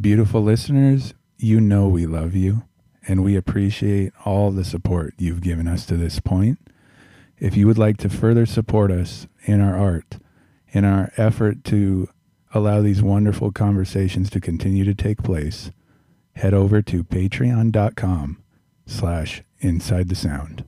Beautiful listeners, you know we love you and we appreciate all the support you've given us to this point. If you would like to further support us in our art, in our effort to allow these wonderful conversations to continue to take place, head over to patreon.com slash inside the sound.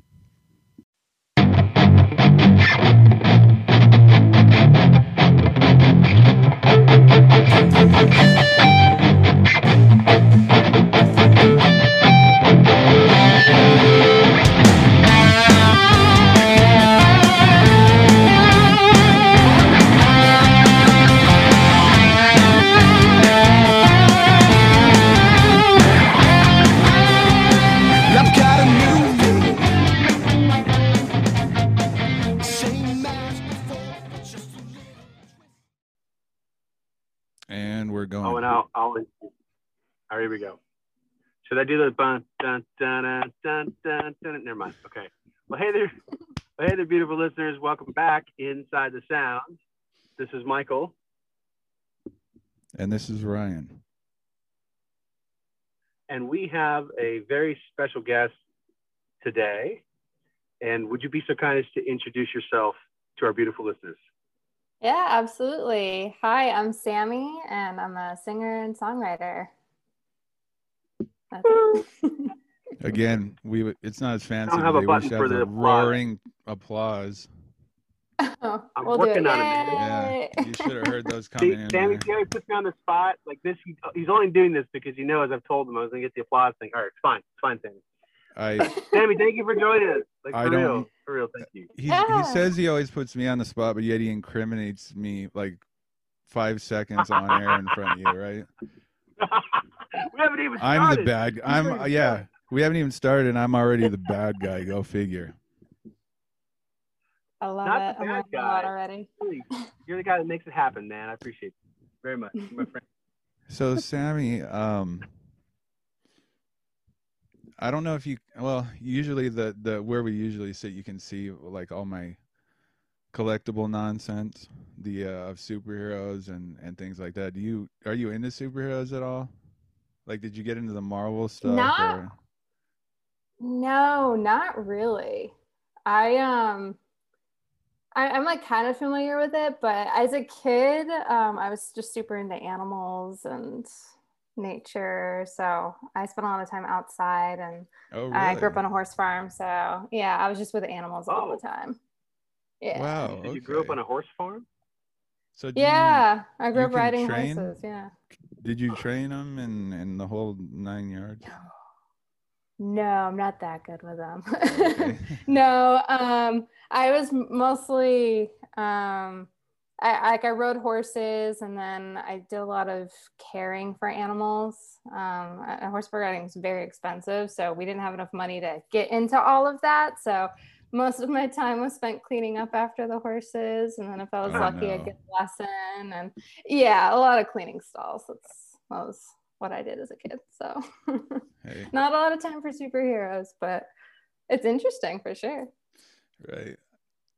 Right, here we go. Should I do the dun dun dun dun dun dun? dun? Never mind. Okay. Well, hey there, well, hey there, beautiful listeners. Welcome back inside the sound. This is Michael, And this is Ryan. and we have a very special guest today. And would you be so kind as to introduce yourself to our beautiful listeners? Yeah, absolutely. Hi, I'm SAMI, and I'm a singer and songwriter. That's it. Again, we w- it's not as fancy. have a we button for the the applause. roaring applause. Oh, I'm we'll working it. on it, man. Yeah, you should have heard those coming See, in. SAMI there. Puts me on the spot like this. He, he's only doing this because he knows I've told him I was going to get the applause thing. All right, it's fine. It's fine, SAMI. I SAMI, thank you for joining us. Like, I for don't- real. For real, thank you. he, Yeah. he says he always puts me on the spot, but yet he incriminates me like five seconds on air in front of you, right? we haven't even I'm the bad. I'm uh, yeah. We haven't even started, and I'm already the bad guy. Go figure. I love Not it. the I'm bad learning a guy. already. You're the guy that makes it happen, man. I appreciate you very much. You're my friend. So SAMI, um, I don't know if you. Well, usually the the where we usually sit, you can see like all my collectible nonsense, the uh, of superheroes and and things like that. Do you are you into superheroes at all? Like, did you get into the Marvel stuff? Not- or- No, not really. I um I, I'm like kind of familiar with it, but as a kid, um, I was just super into animals and nature. So I spent a lot of time outside and Oh, really? I grew up on a horse farm. So yeah, I was just with animals all the time. Yeah. Wow. Did you grow up on a horse farm? So do you- Yeah, I grew up riding train? horses. Yeah. did you train them and and the whole nine yards? No, I'm not that good with them. Okay. no, um, I was mostly um, I like I rode horses, and then I did a lot of caring for animals. Um, horseback riding is very expensive, so we didn't have enough money to get into all of that. So most of my time was spent cleaning up after the horses, and then if I was Oh, lucky, no. I'd get a lesson. And yeah, a lot of cleaning stalls. That's that was what I did as a kid. So. Hey, not a lot of time for superheroes, but it's interesting for sure. right.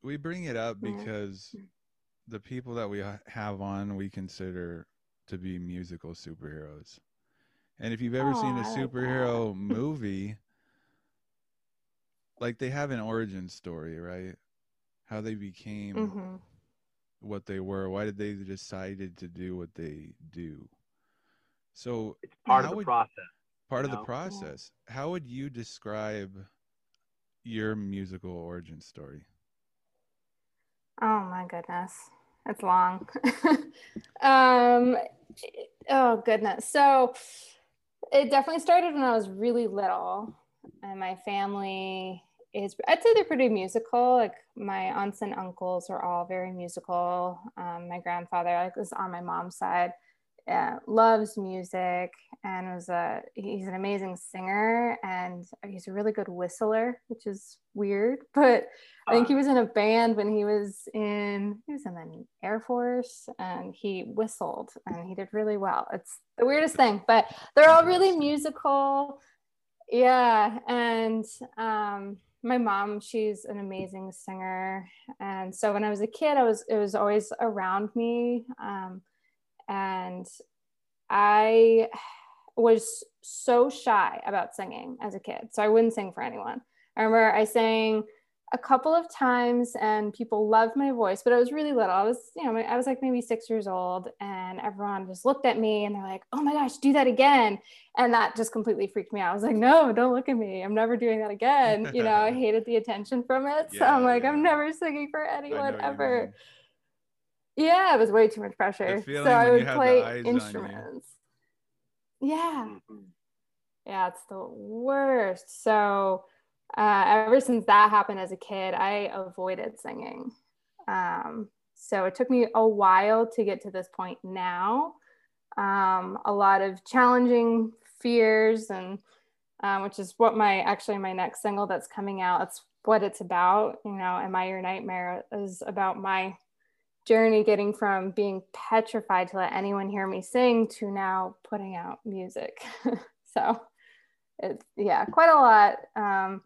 We bring it up Yeah. because the people that we have on we consider to be musical superheroes. And if you've ever seen a a I like superhero movie, like they have an origin story, right? How they became hmm what they were. Why did they decided to do what they do? So It's part of the would- process. part of know? the process. How would you describe your musical origin story? Oh my goodness, it's long. um, oh goodness. So it definitely started when I was really little, and my family is I'd say they're pretty musical. Like my aunts and uncles are all very musical. Um, my grandfather, like was on my mom's side, uh, loves music and was a he's an amazing singer and he's a really good whistler, which is weird, but I think he was in a band when he was in he was in the Air Force and he whistled and he did really well. It's the weirdest thing, but they're all really musical. Yeah, and um my mom, she's an amazing singer. And so when I was a kid, I was it was always around me. Um and I was so shy about singing as a kid. So I wouldn't sing for anyone. I remember I sang a couple of times and people loved my voice, but I was really little. I was, you know, I was like maybe six years old and everyone just looked at me and they're like, oh my gosh, do that again. And that just completely freaked me out. I was like, no, don't look at me. I'm never doing that again. You know, I hated the attention from it. So I'm like, yeah. I'm never singing for anyone ever. Yeah, it was way too much pressure. So I would play eyes on you. instruments. Yeah. Yeah, it's the worst. So uh, ever since that happened as a kid, I avoided singing. Um, so it took me a while to get to this point now. Um, a lot of challenging fears, and um, which is what my actually my next single that's coming out. That's what it's about. You know, "Am I Your Nightmare?" is about my journey getting from being petrified to let anyone hear me sing to now putting out music. so it's yeah, quite a lot. Um,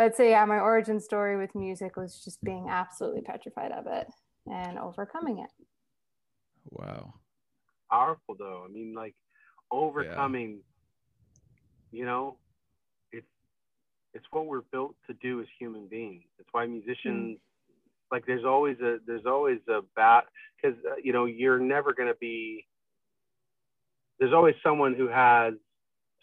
but I'd say yeah, my origin story with music was just being absolutely petrified of it and overcoming it. Wow. Powerful though. I mean, like overcoming. You know, it's it's what we're built to do as human beings. That's why musicians. Like there's always a there's always a bat because uh, you know you're never gonna be. There's always someone who has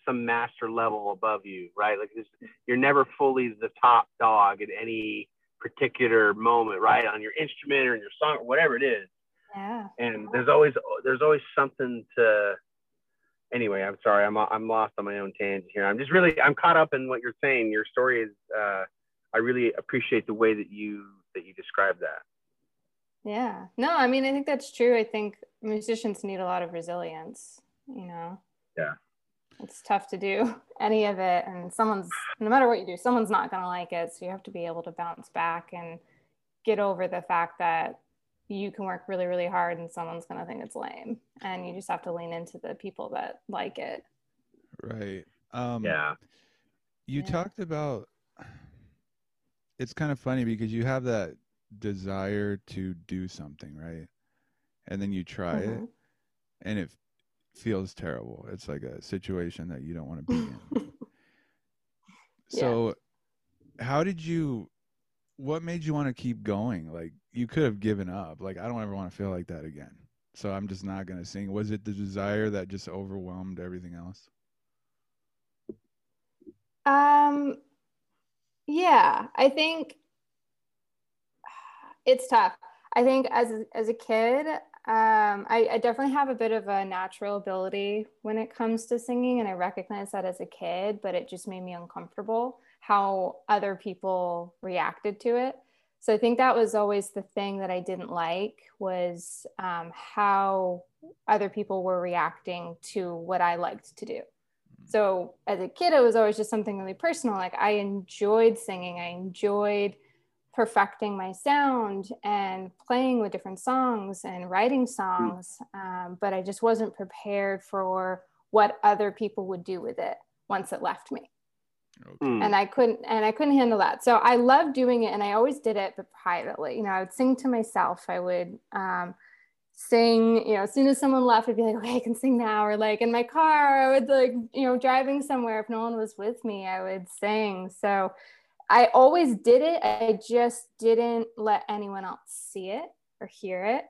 some master level above you, right? Like this, you're never fully the top dog at any particular moment, right? On your instrument or in your song or whatever it is. Yeah. And there's always there's always something to. Anyway, I'm sorry, I'm I'm lost on my own tangent here. I'm just really I'm caught up in what you're saying. Your story is. Uh, I really appreciate the way that you that you describe that. Yeah. No, I mean, I think that's true. I think musicians need a lot of resilience, you know? Yeah. It's tough to do any of it. And someone's, no matter what you do, someone's not going to like it. So you have to be able to bounce back and get over the fact that you can work really, really hard and someone's going to think it's lame. And you just have to lean into the people that like it. Right. Um, Yeah. You Yeah. talked about it's kind of funny because you have that desire to do something, right? And then you try it Mhm. and it feels terrible. It's like a situation that you don't want to be in. Yeah. So how did you what made you want to keep going? Like you could have given up. Like I don't ever want to feel like that again. So I'm just not going to sing. Was it the desire that just overwhelmed everything else? Um, yeah, I think it's tough. I think as as a kid, um, I, I definitely have a bit of a natural ability when it comes to singing, and I recognize that as a kid. But it just made me uncomfortable how other people reacted to it. So I think that was always the thing that I didn't like was um, how other people were reacting to what I liked to do. So as a kid, it was always just something really personal. Like I enjoyed singing, I enjoyed perfecting my sound and playing with different songs and writing songs. Um, but I just wasn't prepared for what other people would do with it once it left me Okay. Hmm. and I couldn't and I couldn't handle that. So I loved doing it and I always did it but privately. You know, I would sing to myself. I would um sing, you know, as soon as someone left, I'd be like, okay, I can sing now. Or like in my car, I would like, you know, driving somewhere, if no one was with me, I would sing. So I always did it. I just didn't let anyone else see it or hear it.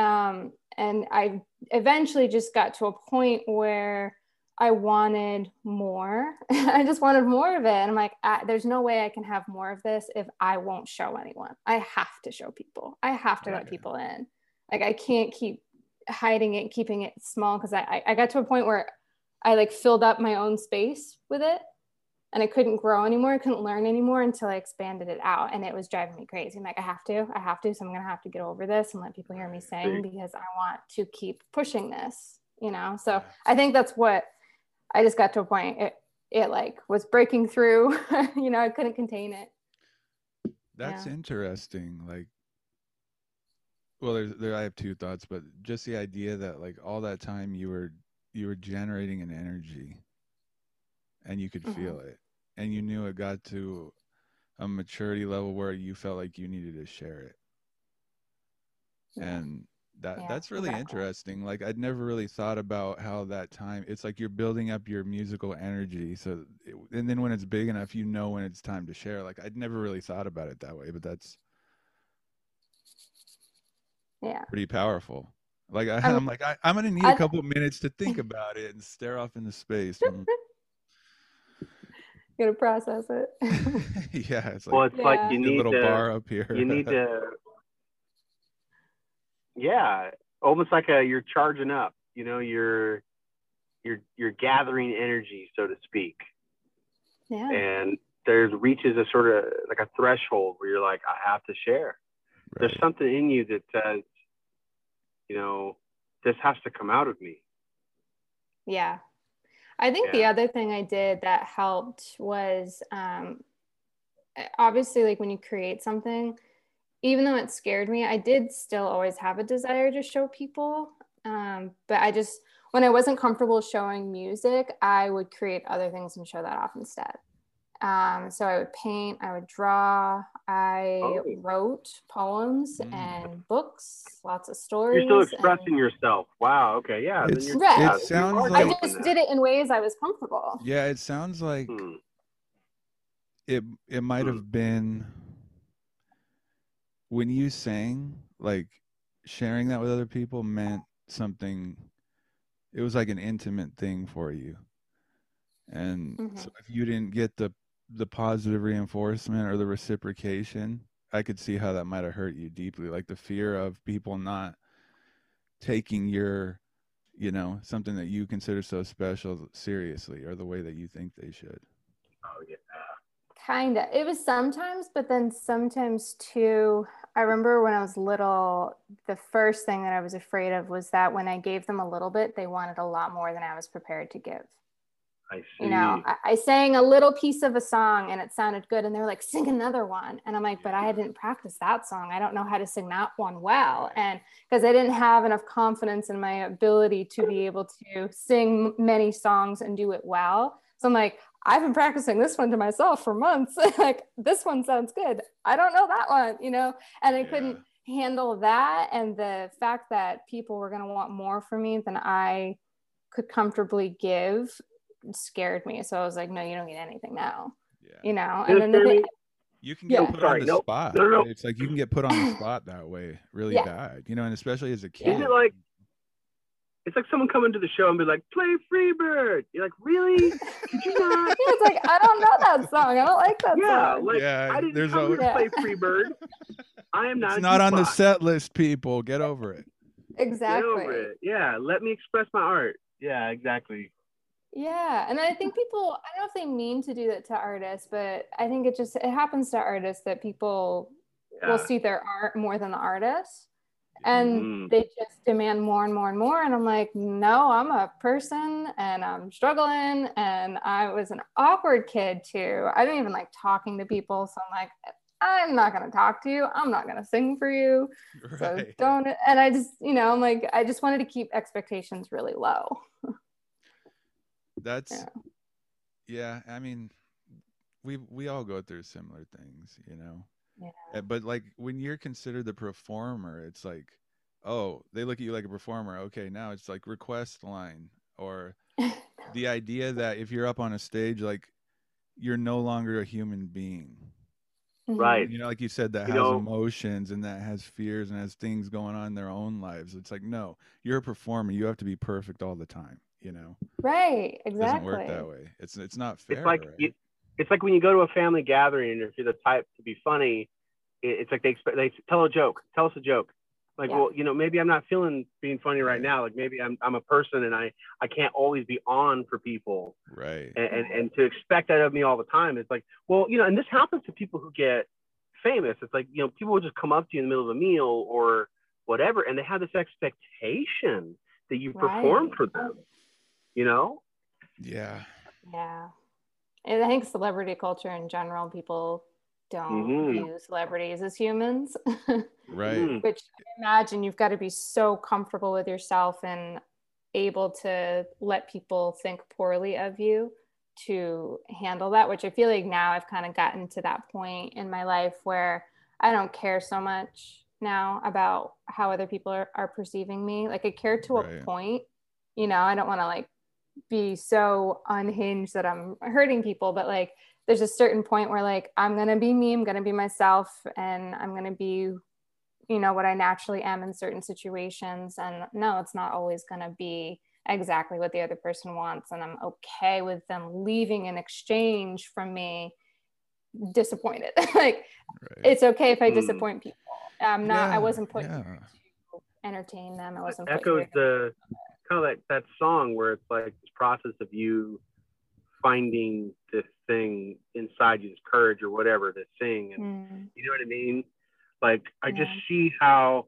Um, and I eventually just got to a point where I wanted more. I just wanted more of it. And I'm like, I, there's no way I can have more of this if I won't show anyone. I have to show people. I have to let Yeah. people in. Like I can't keep hiding it, keeping it small because I, I I got to a point where I like filled up my own space with it and I couldn't grow anymore. I couldn't learn anymore until I expanded it out. And it was driving me crazy. I'm like, I have to, I have to. So I'm going to have to get over this and let people hear me sing because I want to keep pushing this, you know? So I think that's what I just got to a point. It, it like was breaking through, you know, I couldn't contain it. That's Yeah. interesting. Like, well, there's there. I have two thoughts, but just the idea that like all that time you were you were generating an energy, and you could Mhm. feel it, and you knew it got to a maturity level where you felt like you needed to share it, Yeah. and That Yeah, that's really exactly. interesting. Like I'd never really thought about how that time. It's like you're building up your musical energy. So, it, and then when it's big enough, you know when it's time to share. Like I'd never really thought about it that way, but that's Yeah. pretty powerful. Like I, I'm- I'm like I, I'm gonna need I- a couple minutes to think about it and stare off into space. Gotta process it. yeah, it's Well, like it's like Yeah. you a little to. bar up here. You need to. Yeah, almost like a you're charging up. You know, you're you're you're gathering energy, so to speak. yeah. and there's reaches a sort of like a threshold where you're like, I have to share. There's something in you that says, you know, this has to come out of me. Yeah. I think the other thing I did that helped was um, obviously, like when you create something, even though it scared me, I did still always have a desire to show people. Um, but I just, when I wasn't comfortable showing music, I would create other things and show that off instead. Um, so I would paint, I would draw, I Oh. wrote poems Mm. and books, lots of stories. You're still and- expressing yourself. Wow. Okay. Yeah. then It's- you're- Right. yeah, it you sounds like- I just did it in ways I was comfortable. Yeah, it sounds like Hmm. it it might Hmm. have been when you sang like sharing that with other people meant something it was like an intimate thing for you and so Mhm. if you didn't get the the positive reinforcement or the reciprocation i could see how that might have hurt you deeply like the fear of people not taking your you know something that you consider so special seriously or the way that you think they should Oh, yeah. Kind of. It was sometimes, but then sometimes too. I remember when I was little, the first thing that I was afraid of was that when I gave them a little bit, they wanted a lot more than I was prepared to give. I see. You know, I, I sang a little piece of a song and it sounded good, and they're like, sing another one. And I'm like, but I didn't practice that song. I don't know how to sing that one well. And because I didn't have enough confidence in my ability to be able to sing many songs and do it well. So I'm like, I've been practicing this one to myself for months. like, this one sounds good. I don't know that one, you know? And I couldn't handle that. And the fact that people were going to want more from me than I could comfortably give scared me. So I was like, no, you don't get anything now, yeah you know? And then the thing, You can Yeah. get put Sorry, on the nope. spot. No, no, no. It's like you can get put on the spot that way really Yeah. bad, you know, and especially as a kid. Isn't it like it's like someone coming to the show and be like, "Play Freebird." You're like, "Really? Did you not?" it's like, I don't know that song. I don't like that yeah, song. like Yeah, I didn't there's come here a- to Yeah. play Freebird. I am not. it's not on the set list, people. Get over it. Get exactly. over it. Yeah, let me express my art. Yeah, exactly. Yeah. And I think people, I don't know if they mean to do that to artists, but I think it just, it happens to artists that people Yeah. will see their art more than the artist. And Mhm. they just demand more and more and more. And I'm like, no, I'm a person and I'm struggling. And I was an awkward kid too. I didn't even like talking to people. So I'm like, I'm not going to talk to you. I'm not going to sing for you. So don't. And I just, you know, I'm like, I just wanted to keep expectations really low. That's Yeah. yeah. I mean, we we all go through similar things, you know. Yeah. Uh, But like when you're considered the performer, it's like, oh, they look at you like a performer. Okay, now it's like request line or the idea that if you're up on a stage, like you're no longer a human being. Right. You know, like you said, that You has know- emotions and that has fears and has things going on in their own lives. It's like, no, you're a performer. You have to be perfect all the time. You know, Right. it Exactly. doesn't work that way. It's it's not fair. It's like right? you, it's like when you go to a family gathering and if you're the type to be funny, it, it's like they expect they tell a joke, tell us a joke. Like, Yeah. well, you know, maybe I'm not feeling being funny right Right. now. Like maybe I'm I'm a person and I I can't always be on for people. right. and, and, and to expect that of me all the time is like, well, you know, and this happens to people who get famous. It's like, you know, people will just come up to you in the middle of a meal or whatever, and they have this expectation that you perform Right. for them, you know? Yeah. Yeah. And I think celebrity culture in general, people don't Mhm. view celebrities as humans, Right. Mhm. which I imagine you've got to be so comfortable with yourself and able to let people think poorly of you to handle that, which I feel like now I've kind of gotten to that point in my life where I don't care so much now about how other people are, are perceiving me. Like I care to Right. a point, you know, I don't want to like be so unhinged that I'm hurting people, but like there's a certain point where like I'm gonna be me, I'm gonna be myself, and I'm gonna be, you know, what I naturally am in certain situations. And no, it's not always gonna be exactly what the other person wants. And I'm okay with them leaving in exchange from me disappointed. like Right. it's okay if I Hmm. disappoint people. I'm not. I wasn't put yeah. to entertain them. I wasn't echoes the kind that, that song where it's like this process of you finding this thing inside you, this courage or whatever to sing. And Mm, you know what I mean? Like, I just see how,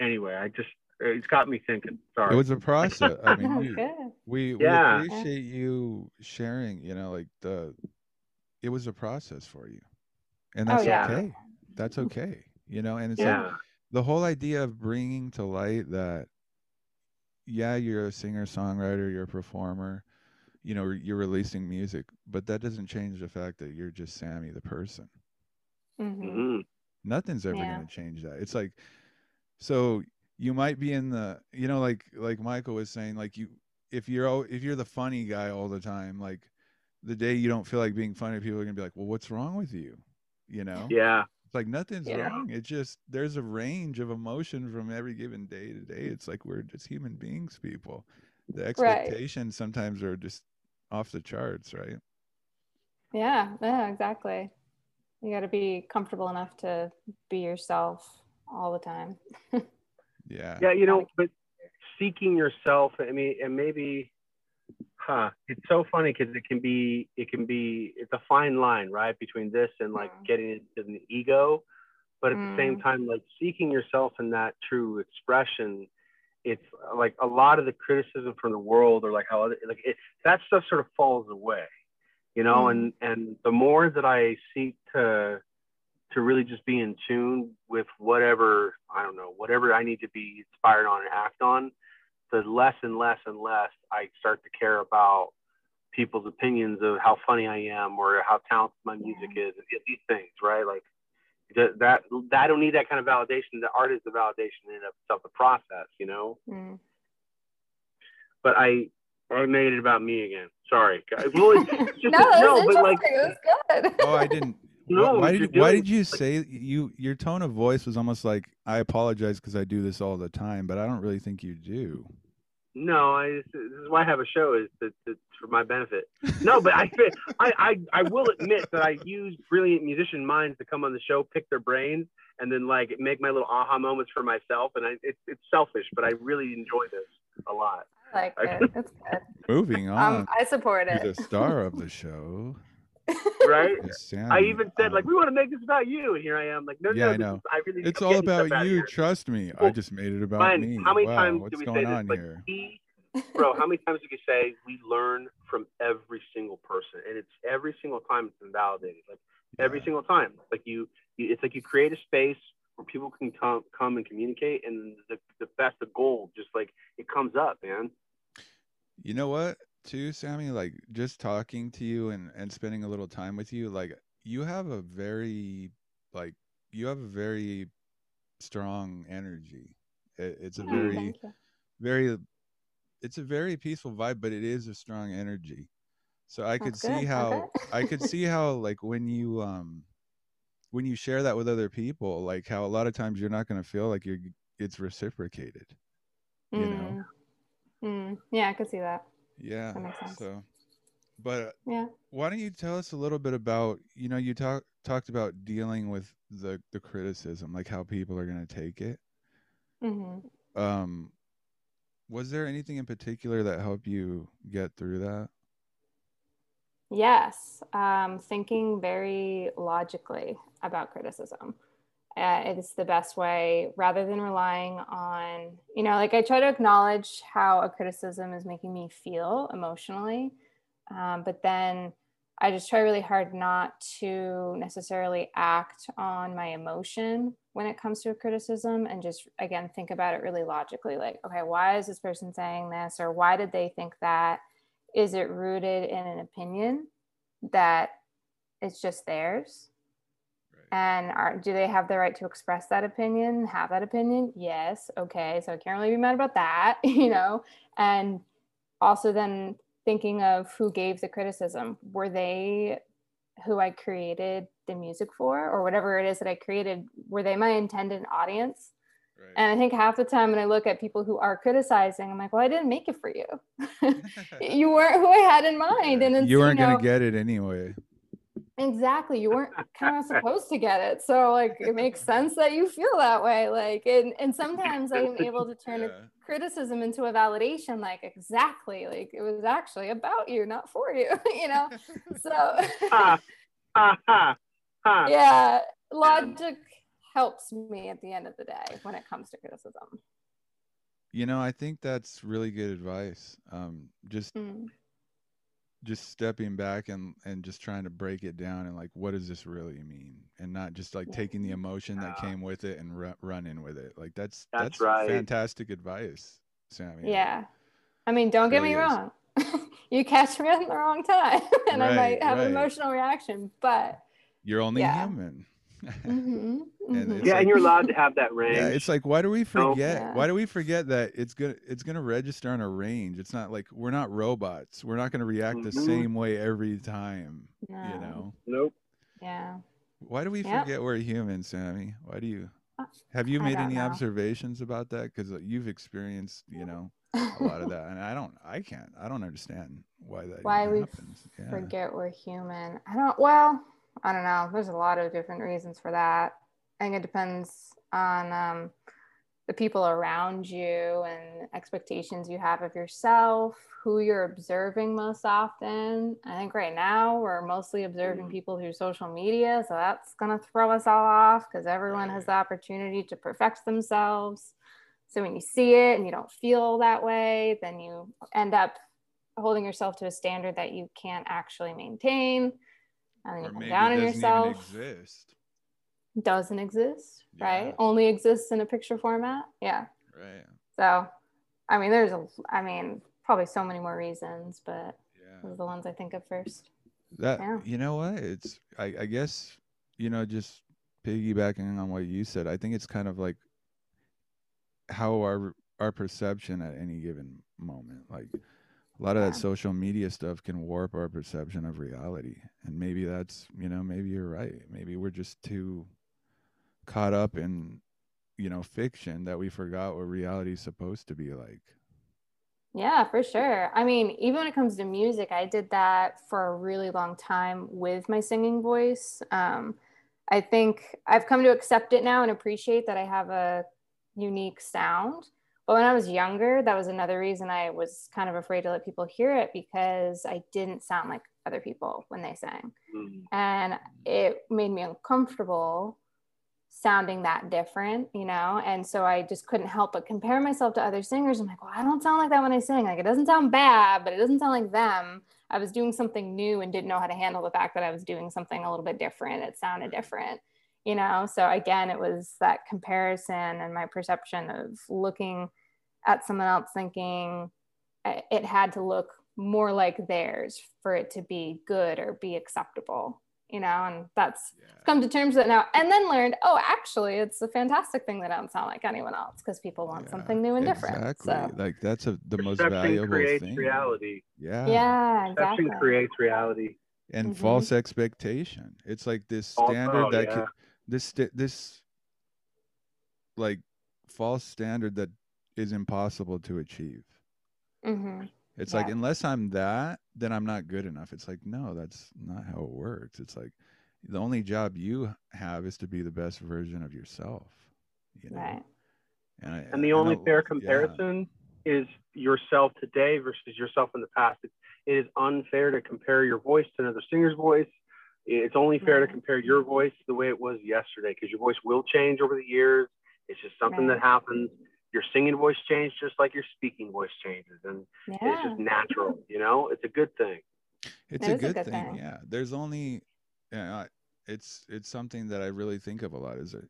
anyway, I just, it's got me thinking. Sorry. It was a process. I mean, Oh, you, we, Yeah. we appreciate you sharing, you know, like the, it was a process for you. And Oh, that's yeah. okay. That's okay. You know, and it's like, the whole idea of bringing to light that yeah you're a singer songwriter you're a performer you know you're releasing music but that doesn't change the fact that you're just SAMI the person Mhm. Mhm. nothing's ever Yeah. going to change that it's like so you might be in the you know like like michael was saying like you if you're al- if you're the funny guy all the time like the day you don't feel like being funny people are going to be like well what's wrong with you you know Yeah. It's like nothing's Yeah. wrong. It's just there's a range of emotion from every given day to day. It's like we're just human beings, people. The expectations sometimes are just off the charts, right? Yeah. Yeah. Exactly. You got to be comfortable enough to be yourself all the time. Yeah. Yeah, you know, but seeking yourself, I mean, and maybe, huh? It's so funny because it can be, it can be, it's a fine line, right, between this and like Mm. getting into the ego, but at the same Mm. time, like seeking yourself in that true expression. It's like a lot of the criticism from the world, or like how other, like it, that stuff sort of falls away, you know. Mm. And and the more that I seek to to really just be in tune with whatever I don't know, whatever I need to be inspired on and act on, the less and less and less I start to care about people's opinions of how funny I am or how talented my music is. and These things, right? Like that, that I don't need that kind of validation. The art is the validation in and of itself, the process, you know. Mm. But I I made it about me again. Sorry. Well, it's just no, that no, but like it was good. Oh, I didn't. No, why, why did why did you say you your tone of voice was almost like I apologize because I do this all the time, but I don't really think you do. No, I, this is why I have a show is to, to, for my benefit. No, but I, I, I, I will admit that I use brilliant musician minds to come on the show, pick their brains, and then like make my little aha moments for myself. And I, it's it's selfish, but I really enjoy this a lot. I like it. It's good. Moving on Um, I support to the it. star of the show. Right? I even said like Um, we want to make this about you, and here I am like no, Yeah, no, I know. is- I really It's all stuff about you. here. Trust me. I just made it about Ryan, me. how many wow, times do we say this? Like we, bro, how many times do we say we learn from every single person, and it's every single time it's been validated. Like every single time. Like you, you, it's like you create a space where people can come, come and communicate, and the, the best of gold, just like it comes up, man. You know what, too, SAMI? Like just talking to you and and spending a little time with you, like you have a very like you have a very strong energy. It, it's a Oh, very very it's a very peaceful vibe, but it is a strong energy. So I could That's see good, how okay. I could see how like when you um when you share that with other people, like how a lot of times you're not going to feel like you're it's reciprocated. you know. Mm. Mm. Yeah, I could see that. Yeah. That makes sense. So, but Yeah. why don't you tell us a little bit about you know you talk talked about dealing with the the criticism, like how people are going to take it. hmm Um, was there anything in particular that helped you get through that? Yes, um, thinking very logically about criticism. Uh, it's the best way rather than relying on, you know, like I try to acknowledge how a criticism is making me feel emotionally. Um, but then I just try really hard not to necessarily act on my emotion when it comes to a criticism and just, again, think about it really logically like, okay, why is this person saying this? Or why did they think that? is it rooted in an opinion that it's just theirs And are do they have the right to express that opinion, have that opinion? Yes. Okay. So I can't really be mad about that, you know? And also then thinking of who gave the criticism. Were they who I created the music for or whatever it is that I created? Were they my intended audience? Right. And I think half the time when I look at people who are criticizing, I'm like, well, I didn't make it for you. you weren't who I had in mind. And it's, you weren't know, gonna get it anyway. Exactly. You weren't kind of supposed to get it. So like it makes sense that you feel that way. Like and and sometimes I'm able to turn a criticism into a validation, like exactly. Like it was actually about you, not for you, you know? So Ha, ha, ha, ha. yeah, logic helps me at the end of the day when it comes to criticism. You know, I think that's really good advice. Um, just Mm. Just stepping back and and just trying to break it down and like what does this really mean and not just like taking the mm-hmm. emotion that came with it and ru- running with it like that's That's that's, right. fantastic advice SAMI Yeah. I mean, don't get me Really is. wrong. you catch me at the wrong time and I might have right. an emotional reaction, but you're only Yeah. human mhm, And mhm. Yeah, like- and you're allowed to have that range. yeah it's like why do we No. forget Yeah. why do we forget that it's gonna it's gonna register on a range it's not like we're not robots we're not gonna react the Mhm. same way every time you know nope. Yeah. Why do we Yep. forget we're human, SAMI? Why do you? Uh, Have you made any know. observations about that? Because you've experienced, you know, a lot of that, and I don't. I can't. I don't understand why that Why we happens. Yeah. forget we're human. I don't, well, I don't know. There's a lot of different reasons for that. I think it depends on um, the people around you and expectations you have of yourself, who you're observing most often. I think right now we're mostly observing Mm. people through social media. So that's going to throw us all off because everyone has the opportunity to perfect themselves. So when you see it and you don't feel that way, then you end up holding yourself to a standard that you can't actually maintain. And then you Or down it on doesn't yourself. exist. Doesn't exist, right? Only exists in a picture format. Yeah. Right. So, I mean, there's a, I mean, probably so many more reasons, but Yeah. those are the ones I think of first. That Yeah. you know what? It's I, I guess you know just piggybacking on what you said. I think it's kind of like how our our perception at any given moment, like a lot of that social media stuff can warp our perception of reality, and maybe that's you know maybe you're right. Maybe we're just too caught up in you know fiction that we forgot what reality's supposed to be like. Yeah, for sure. I mean, even when it comes to music, I did that for a really long time with my singing voice. Um, I think I've come to accept it now and appreciate that I have a unique sound. But when I was younger, that was another reason I was kind of afraid to let people hear it because I didn't sound like other people when they sang. Mm. And it made me uncomfortable sounding that different, you know? And so I just couldn't help but compare myself to other singers. I'm like, well, I don't sound like that when I sing. Like, it doesn't sound bad, but it doesn't sound like them. I was doing something new and didn't know how to handle the fact that I was doing something a little bit different. It sounded different, you know? So again, it was that comparison and my perception of looking at someone else thinking uh, it had to look more like theirs for it to be good or be acceptable, you know? And that's, Yeah. come to terms with it now and then learned oh actually it's a fantastic thing that i don't sound like anyone else because people want Yeah, something new and different Exactly. so Like that's a the most Perception valuable creates thing. reality. Yeah. yeah Perception exactly creates reality. and Mhm. false expectation. It's like this standard oh, that yeah. could, this this like false standard that is impossible to achieve. hmm It's like unless I'm that, then I'm not good enough. It's like no, that's not how it works. It's like the only job you have is to be the best version of yourself. You know? right And, I, And the I only know- fair yeah. comparison is yourself today versus yourself in the past. It, it is unfair to compare your voice to another singer's voice. It's only fair to compare your voice to the way it was yesterday because your voice will change over the years. It's just something Right. that happens. Your singing voice changes just like your speaking voice changes. And it's just natural, you know? It's a good thing. It's a is a good, good thing. thing. Yeah. There's only yeah, it's it's something that I really think of a lot is that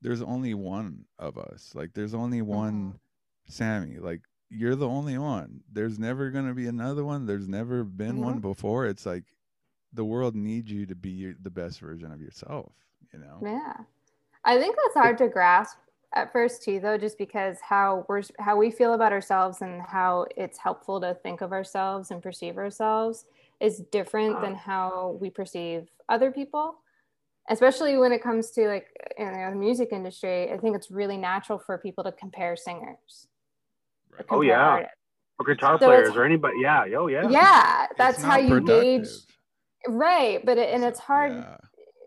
there's only one of us. Like there's only Mm-hmm. one SAMI. Like you're the only one. There's never going to be another one. There's never been one Mhm. before. It's like the world needs you to be your, the best version of yourself. You know. Yeah. I think that's hard to grasp at first too though just because how we're how we feel about ourselves and how it's helpful to think of ourselves and perceive ourselves is different than uh-huh. how we perceive other people especially when it comes to like in the music industry i think it's really natural for people to compare singers Right. Oh, yeah. artists. or guitar So players or anybody. Yeah. Oh yeah. yeah that's how you productive. gauge right but it, and it's hard Yeah.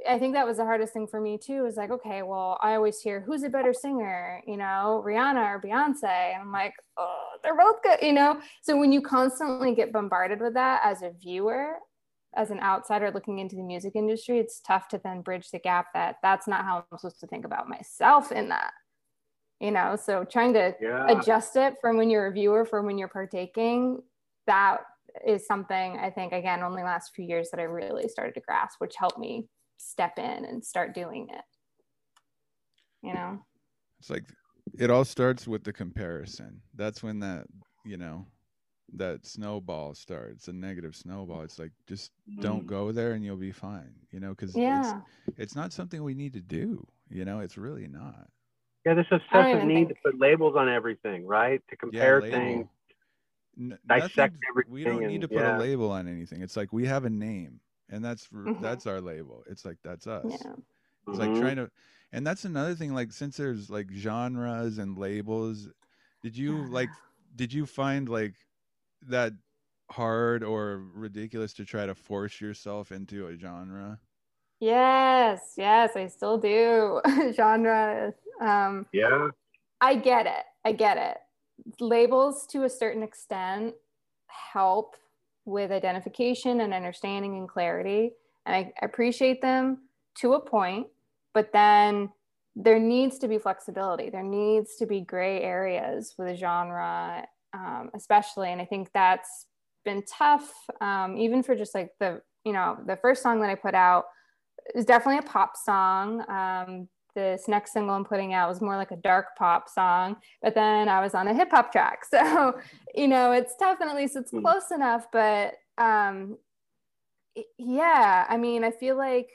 I think that was the hardest thing for me too. Is like, okay, well, I always hear who's a better singer, you know, Rihanna or Beyonce. And I'm like, oh, they're both good, you know. So when you constantly get bombarded with that as a viewer, as an outsider looking into the music industry, it's tough to then bridge the gap that that's not how I'm supposed to think about myself in that, you know. So trying to Yeah. adjust it from when you're a viewer from when you're partaking that is something i think again only last few years that i really started to grasp which helped me step in and start doing it you know It's like it all starts with the comparison. That's when that, you know, that snowball starts, a negative snowball. It's like just don't mm-hmm. go there and you'll be fine, you know, because yeah it's it's not something we need to do, you know, it's really not. Yeah. This I don't obsessive need think- to put labels on everything, right? To compare label. things. N- Dissect nothing's- We don't everything need to put yeah. a label on anything. It's like we have a name and that's r Mhm. that's our label. It's like that's us. yeah It's like Mhm. trying to, and that's another thing. Like since there's like genres and labels, did you like, did you find like that hard or ridiculous to try to force yourself into a genre? yes yes i still do genre um Yeah. I get it. I get it. Labels to a certain extent help with identification and understanding and clarity. And I appreciate them to a point, but then there needs to be flexibility. There needs to be gray areas with a genre, um, especially. And I think that's been tough, um, even for just like the, you know, the first song that I put out is definitely a pop song. Um, this next single I'm putting out was more like a dark pop song, but then I was on a hip hop track. So, you know, it's tough and at least it's Hmm. close enough. But um, yeah, I mean, I feel like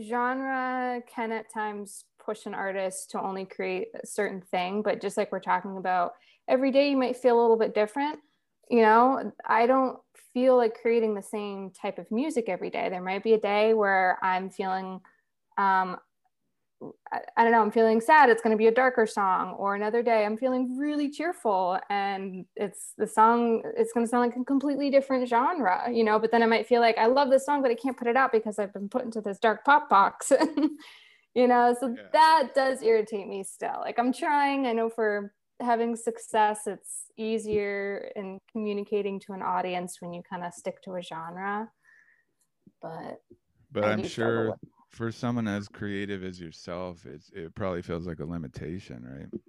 genre can at times push an artist to only create a certain thing, but just like we're talking about, every day you might feel a little bit different. You know, I don't feel like creating the same type of music every day. There might be a day where I'm feeling um, I, I don't know, I'm feeling sad, it's going to be a darker song. Or another day, I'm feeling really cheerful and it's the song, it's going to sound like a completely different genre, you know. But then I might feel like I love this song, but I can't put it out because I've been put into this dark pop box, you know. So Yeah. that does irritate me still. Like I'm trying, I know for having success, it's easier in communicating to an audience when you kind of stick to a genre. But But I struggle sure for someone as creative as yourself, it's it probably feels like a limitation, right?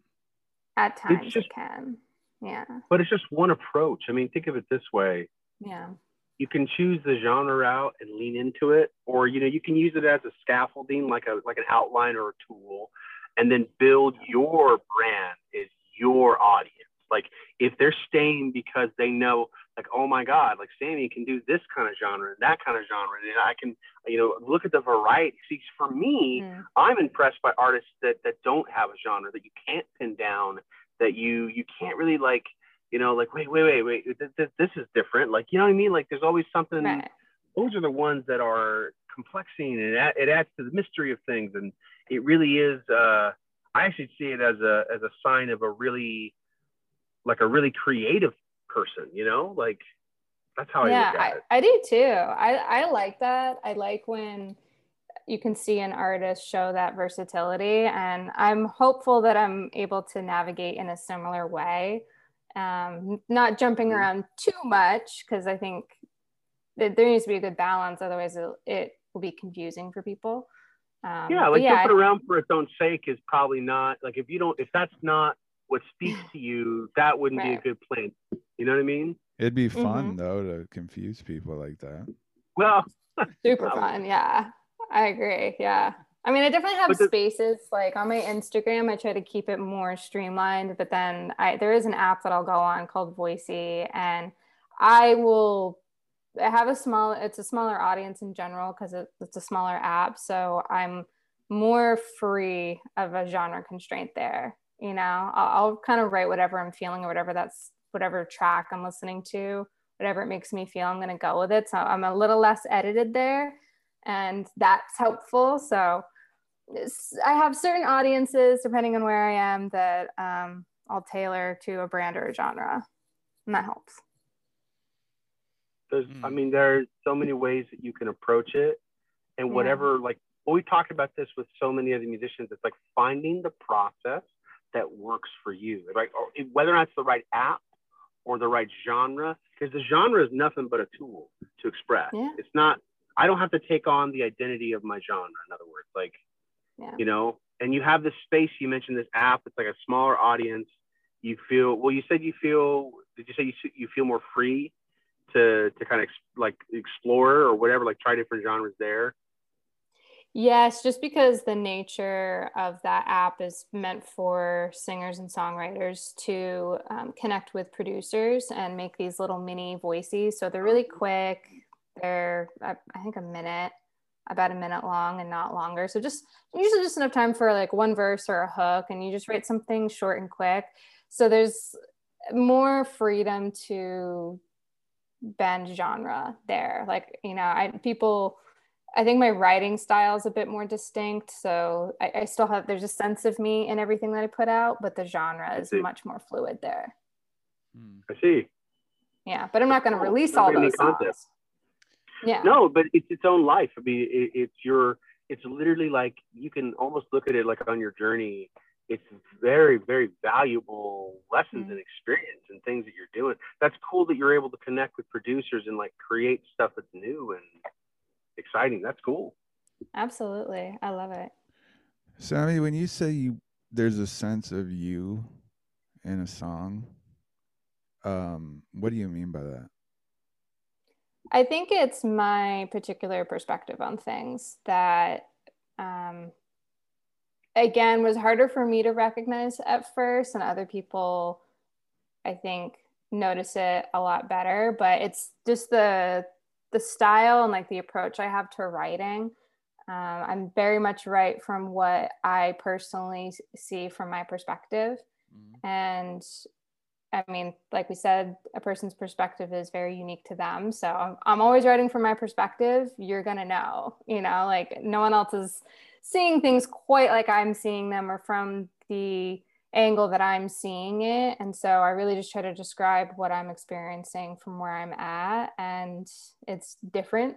at times just- it can. Yeah. But it's just one approach. I mean, think of it this way. Yeah. you can choose the genre out and lean into it, or you know, you can use it as a scaffolding, like a like an outline or a tool, and then build your brand is your audience. Like if they're staying because they know, like, oh my God, like SAMI can do this kind of genre and that kind of genre, and I can, you know, look at the variety. See, for me, Mm. I'm impressed by artists that that don't have a genre that you can't pin down, that you you can't really like, you know, like wait wait wait wait, this, this, this is different. Like you know what I mean? Like there's always something. Right. Those are the ones that are complexing and it, it adds to the mystery of things, and it really is. Uh, I actually see it as a as a sign of a really like a really creative person. You know, like that's how I yeah, look at I, it. I do too. I, I like that. I like when you can see an artist show that versatility. And I'm hopeful that I'm able to navigate in a similar way. Um, not jumping Mhm. around too much because I think that there needs to be a good balance. Otherwise, it, it will be confusing for people. Um, yeah, like yeah, jumping around for its own sake is probably not like if you don't if that's not what speaks to you, that wouldn't be a good plan. You know what I mean? It'd be fun Mhm. though to confuse people like that. Well, super fun yeah i agree yeah i mean i definitely have the- spaces like on my instagram i try to keep it more streamlined but then i there is an app that i'll go on called Voisey and i will I have a small, it's a smaller audience in general because it, it's a smaller app. So I'm more free of a genre constraint there. You know, I'll, I'll kind of write whatever I'm feeling or whatever that's whatever track I'm listening to, whatever it makes me feel, I'm going to go with it. So I'm a little less edited there and that's helpful. So I have certain audiences, depending on where I am, that um, I'll tailor to a brand or a genre, and that helps. There's. I mean, there's so many ways that you can approach it, and Yeah. whatever. Like well, we talked about this with so many of the musicians. It's like finding the process that works for you, right? Oh, or whether or not it's the right app or the right genre, because the genre is nothing but a tool to express. Yeah. It's not. I don't have to take on the identity of my genre. In other words, like Yeah. you know, and you have this space. You mentioned this app. It's like a smaller audience. You feel well. You said you feel. Did you say you you feel more free to to kind of ex, like explore or whatever, like try different genres there? Yes, just because the nature of that app is meant for singers and songwriters to um, connect with producers and make these little mini Voiseys. So they're really quick. They're, I, I think, a minute, about a minute long and not longer. So just usually just enough time for like one verse or a hook, and you just write something short and quick. So there's more freedom to bend genre there. Like, you know, I people I think my writing style is a bit more distinct. So I, I still have there's a sense of me in everything that I put out, but the genre is much more fluid there. Hmm. I see. Yeah, but I'm not going to release all like those songs. concept. Yeah. No, but it's its own life. I mean, it, it's your. It's literally like you can almost look at it like on your journey. It's very, very valuable lessons Mhm. and experience and things that you're doing. That's cool that you're able to connect with producers and like create stuff that's new and exciting. That's cool. Absolutely. I love it. SAMI, when you say you there's a sense of you in a song, um, what do you mean by that? I think it's my particular perspective on things that, um, again, was harder for me to recognize at first, and other people, I think, notice it a lot better. But it's just the the style and like the approach I have to writing. Um, I'm very much right from what I personally see from my perspective. And I mean, like we said, a person's perspective is very unique to them. So I'm, I'm always writing from my perspective. You're going to know, you know, like no one else is seeing things quite like I'm seeing them or from the angle that I'm seeing it. And so I really just try to describe what I'm experiencing from where I'm at. And it's different.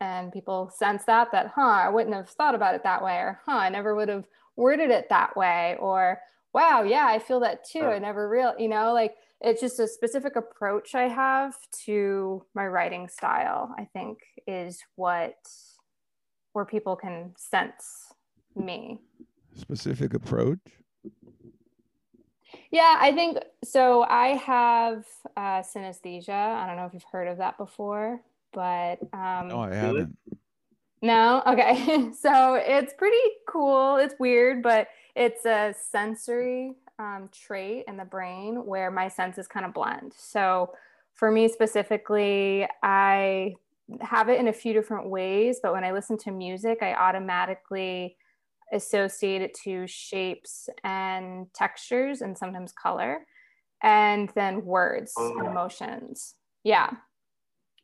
And people sense that, that, huh, I wouldn't have thought about it that way, or huh, I never would have worded it that way, or wow, yeah, I feel that too. I never real, you know, like it's just a specific approach I have to my writing style, I think is what where people can sense me. Specific approach? Yeah, I think so. I have uh, synesthesia. I don't know if you've heard of that before, but um, No, I haven't. No? Okay. so it's pretty cool. It's weird, but it's a sensory um, trait in the brain where my senses kind of blend. So for me specifically, I have it in a few different ways, but when I listen to music, I automatically associate it to shapes and textures and sometimes color, and then words and Oh. emotions. Yeah.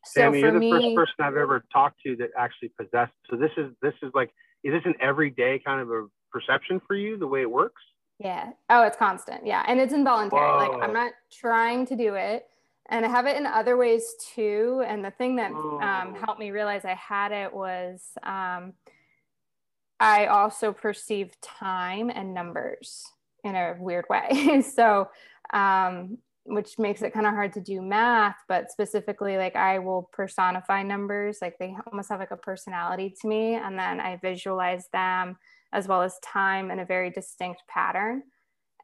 SAMI, for you're the me, first person I've ever talked to that actually possessed. So this is this is like, is this an everyday kind of a perception for you? The way it works? Yeah. Oh, it's constant. Yeah. And it's involuntary. Like I'm not trying to do it. And I have it in other ways too. And the thing that um, helped me realize I had it was um, I also perceive time and numbers in a weird way. so, um, which makes it kind of hard to do math, but specifically, like I will personify numbers, like they almost have like a personality to me. And then I visualize them as well as time in a very distinct pattern.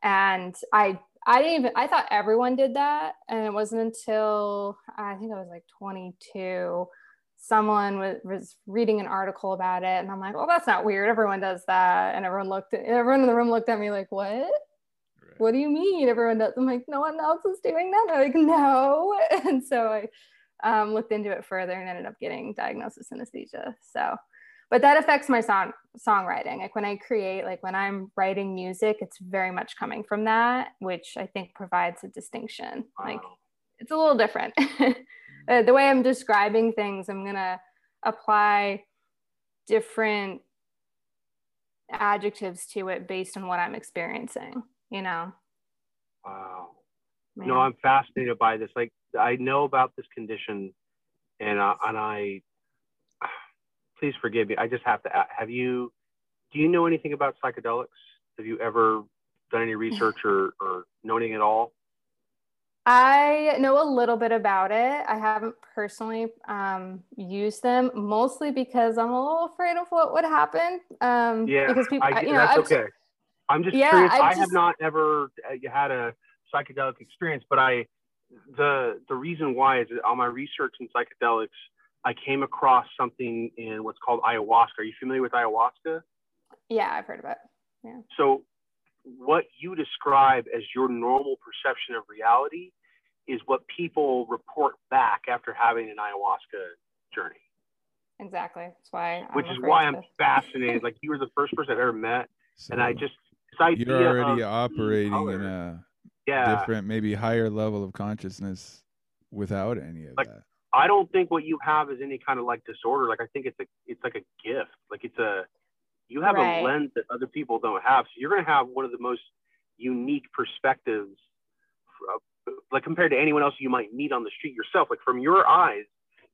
And I I didn't even I thought everyone did that. And it wasn't until I think I was like 22, someone was, was reading an article about it. And I'm like, well, that's not weird. Everyone does that. And everyone looked at everyone in the room looked at me like, what? What do you mean everyone does? I'm like, no one else is doing that. They're like, no. And so I um, looked into it further and ended up getting diagnosed with synesthesia. So, but that affects my song songwriting. Like when I create, like when I'm writing music, it's very much coming from that, which I think provides a distinction. Like it's a little different. Uh, the way I'm describing things, I'm gonna apply different adjectives to it based on what I'm experiencing. You know. Wow. Man. No, I'm fascinated by this. Like I know about this condition, and uh, and I, please forgive me. I just have to. a- Have you? Do you know anything about psychedelics? Have you ever done any research or or know anything at all? I know a little bit about it. I haven't personally um, used them, mostly because I'm a little afraid of what would happen. Um, Yeah, because people, I, you know, that's I've- okay. I'm just Yeah, curious. I've I have not ever uh, had a psychedelic experience, but I the the reason why is that on my research in psychedelics, I came across something in what's called ayahuasca. Are you familiar with ayahuasca? yeah, I've heard of it. Yeah. So, what you describe as your normal perception of reality is what people report back after having an ayahuasca journey, Exactly. That's why. I'm which is why I'm fascinated. Like you were the first person I've ever met, So and I just this idea you're already of operating color. in a yeah. different, maybe higher level of consciousness without any of Like, that. I don't think what you have is any kind of like disorder. Like I think it's a it's like a gift. Like it's a you have Right. a lens that other people don't have. So you're going to have one of the most unique perspectives, uh, like compared to anyone else you might meet on the street yourself. Like from your eyes,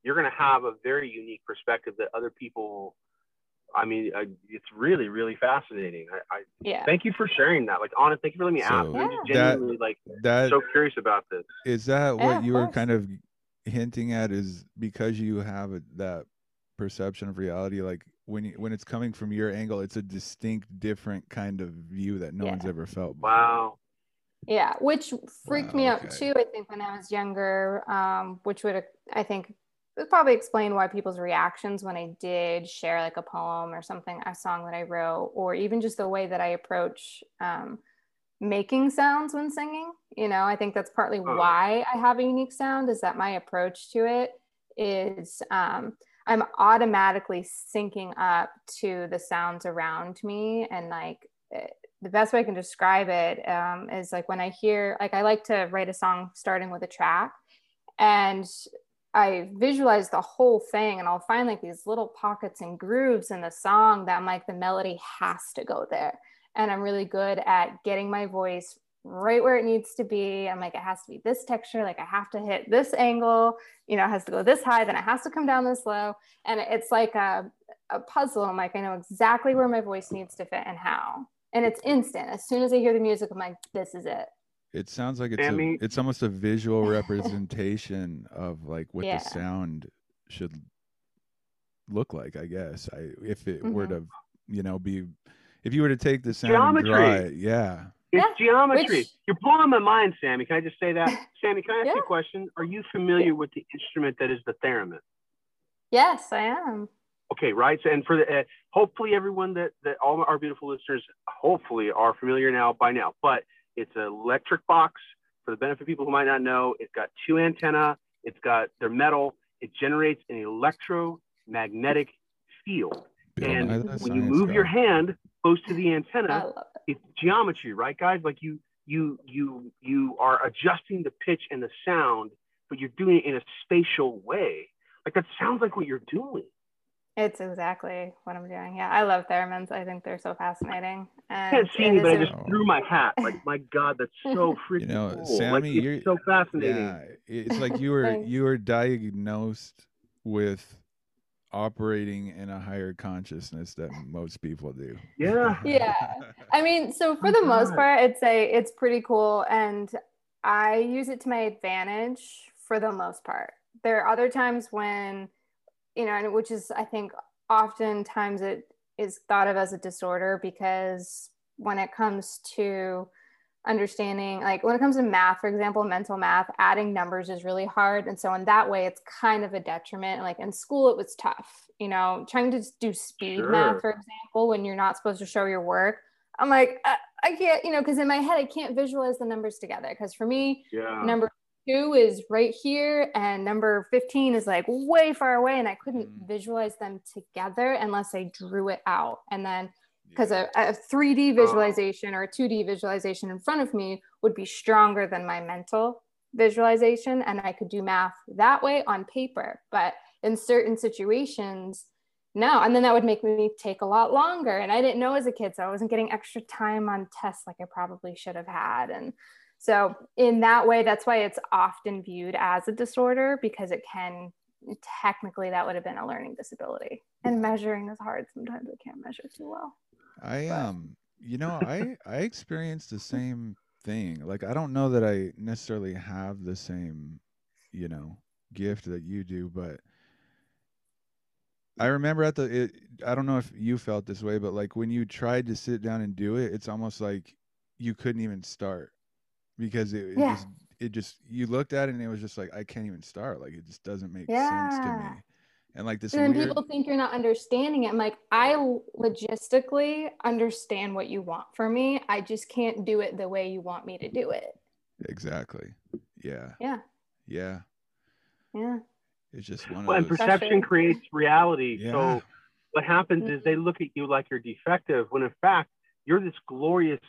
you're going to have a very unique perspective that other people. I mean, uh, it's really really fascinating. I, I Yeah. thank you for sharing that. Like honest, thank you for letting me ask. So I'm just Yeah. that- genuinely like That so curious about this. is that what of you were kind of hinting at is because you have a, that perception of reality like when you, when it's coming from your angle it's a distinct different kind of view that no Yeah. one's ever felt before. Wow. Yeah, which freaked Wow, me out okay. too. I think when I was younger, um, which would I think would probably explain why people's reactions when I did share like a poem or something, a song that I wrote, or even just the way that I approach um, making sounds when singing. You know, I think that's partly why I have a unique sound. Is that my approach to it is um, I'm automatically syncing up to the sounds around me and like eh, the best way I can describe it um, is like when I hear, like, I like to write a song starting with a track and I visualize the whole thing and I'll find like these little pockets and grooves in the song that I'm like, the melody has to go there. And I'm really good at getting my voice right where it needs to be. I'm like, it has to be this texture, like, I have to hit this angle, you know, it has to go this high, then it has to come down this low. And it's like a, a puzzle. I'm like, I know exactly where my voice needs to fit and how and it's instant. As soon as I hear the music, I'm like, this is it. It sounds like it's a, it's almost a visual representation of like what Yeah. the sound should look like. I guess I if it were Mhm. to you know be if you were to take the sound and draw Geometry. it, yeah. It's Yeah, geometry. which- You're blowing my mind, SAMI. Can I just say that? SAMI, can I ask you a question? Are you familiar with the instrument that is the theremin? Yes, I am. Okay, right. So, and for the uh, hopefully everyone that that all our beautiful listeners hopefully are familiar now by now. But it's an electric box for the benefit of people who might not know. It's got two antenna. It's got they're metal. It generates an electromagnetic field. Bill and when you Science move your hand close to the antenna, it's geometry, right, guys? Like you you you you are adjusting the pitch and the sound, but you're doing it in a spatial way. Like that sounds like what you're doing. It's exactly what I'm doing. Yeah, I love theremins. I think they're so fascinating. I can't see it me, but I just a- threw my hat. Like my God, that's so freaking You know, cool. SAMI, like, you're- so fascinating. Yeah, it's like you were you were diagnosed with operating in a higher consciousness than most people do. Yeah. Yeah. I mean, so oh for Oh the most part, I'd say it's pretty cool. And I use it to my advantage for the most part. There are other times when, you know, and which is, I think, oftentimes it is thought of as a disorder because when it comes to understanding, like when it comes to math, for example, mental math, adding numbers is really hard. And so, in that way, it's kind of a detriment. Like in school, it was tough, you know, trying to do speed Sure. math, for example, when you're not supposed to show your work. I'm like, I, I can't, you know, because in my head, I can't visualize the numbers together. Because for me, Yeah. number two is right here and number 15 is like way far away and i couldn't Mm. visualize them together unless i drew it out and then because Yeah. a, a 3d visualization or a 2d visualization in front of me would be stronger than my mental visualization and i could do math that way on paper. But in certain situations no. And then that would make me take a lot longer and i didn't know as a kid so i wasn't getting extra time on tests like i probably should have had. And so in that way that's why it's often viewed as a disorder because it can technically that would have been a learning disability. And measuring is hard. Sometimes i can't measure too well I But- um you know I I experienced the same thing. Like I don't know that I necessarily have the same, you know, gift that you do, but I remember at the it, I don't know if you felt this way, but like when you tried to sit down and do it, it's almost like you couldn't even start because it, it Yeah. just it just you looked at it and it was just like I can't even start. Like it just doesn't make sense to Yeah. me. And like this and then weird people think you're not understanding it i'm like i logistically understand what you want from me i just can't do it the way you want me to do it exactly. Yeah. Yeah. Yeah. yeah It's just one Well, and of those. perception creates reality. Yeah. So what happens is they mm-hmm. look at you like you're defective when in fact you're this glorious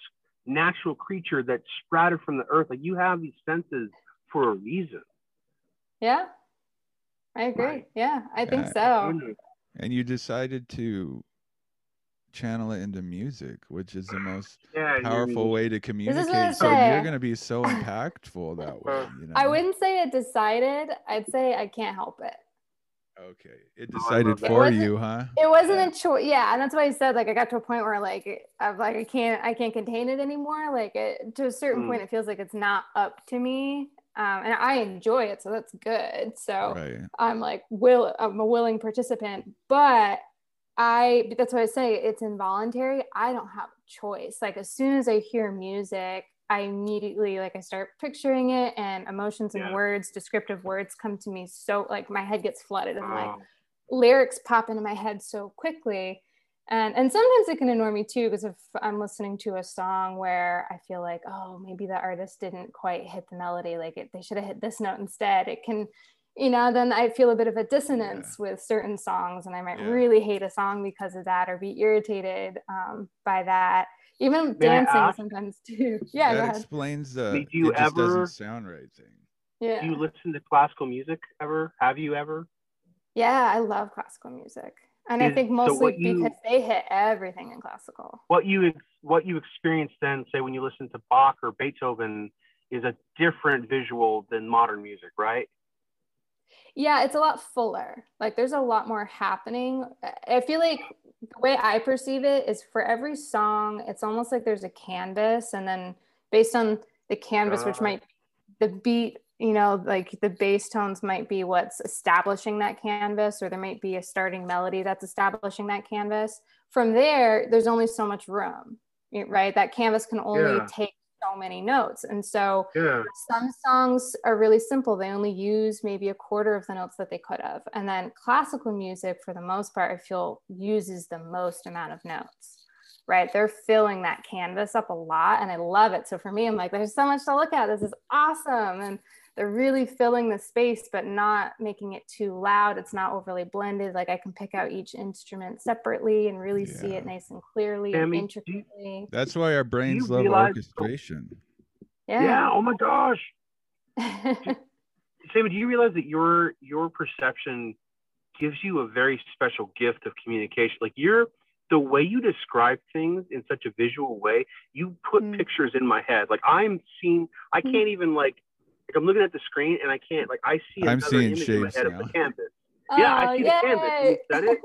natural creature that sprouted from the earth. Like you have these senses for a reason. yeah i agree Right. yeah i think Yeah. so and you decided to channel it into music, which is the most Yeah, you're- powerful way to communicate. So say. you're going to be so impactful that way. You know? i wouldn't say it decided i'd say i can't help it Okay. It Oh, decided love that. It for you, huh? it wasn't Yeah. a choice yeah and that's why i said like i got to a point where like i'm like i can't i can't contain it anymore like it, to a certain Mm. point it feels like it's not up to me um, and i enjoy it so that's good so Right. I'm like will I'm a willing participant, but I that's why I say it's involuntary. I don't have a choice. Like as soon as I hear music, I immediately like I start picturing it and emotions and Yeah. words, descriptive words come to me so like my head gets flooded and like Oh, lyrics pop into my head so quickly and and sometimes it can annoy me too because if i'm listening to a song where i feel like oh maybe the artist didn't quite hit the melody like it, they should have hit this note instead it can you know then i feel a bit of a dissonance with certain songs and i might Yeah. really hate a song because of that or be irritated um, by that even May dancing sometimes too yeah go that explains the Did you it just ever- doesn't sound right thing. yeah Do you listen to classical music ever? Have you ever? yeah i love classical music and i Is- think so mostly what you- because they hit everything in classical What you what you experience then, say when you listen to Bach or Beethoven, is a different visual than modern music, right? Yeah, it's a lot fuller. Like there's a lot more happening. I- I feel like the way I perceive it is for every song, it's almost like there's a canvas, and then based on the canvas, which Ah. might the beat, you know, like the bass tones might be what's establishing that canvas, or there might be a starting melody that's establishing that canvas. From there, there's only so much room, right? That canvas can only Yeah. take so many notes, and so Yeah. some songs are really simple they only use maybe a quarter of the notes that they could have and then classical music for the most part i feel uses the most amount of notes right they're filling that canvas up a lot and i love it so for me i'm like there's so much to look at this is awesome and they're really filling the space but not making it too loud it's not overly blended like i can pick out each instrument separately and really see it nice and clearly Tammy, and do you- intricately That's why our brains love realize- orchestration. Yeah. yeah Oh my gosh. Sammy, do you realize that your your perception gives you a very special gift of communication? Like you're the way you describe things in such a visual way, you put Mm. pictures in my head. Like I'm seeing, I Mm. can't even like, like I'm looking at the screen and I can't like I see I'm another seeing image in my shapes head now. of the canvas. Yeah, I Oh, see the canvas. You yay. said it.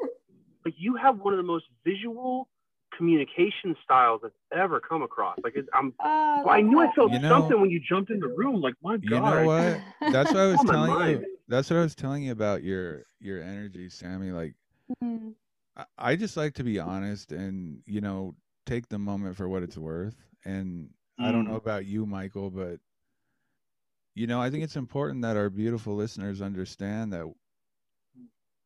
Like you have one of the most visual communication styles I've ever come across. Like it's, I'm, Oh, well, I knew I felt You know- something when you jumped in the room. Like my God, You know what? That's what I was Oh, telling you. That's what I was telling you about your your energy, SAMI. Like Mhm. I, I just like to be honest and you know take the moment for what it's worth. And I don't know Mm. about you, Michael, but you know I think it's important that our beautiful listeners understand that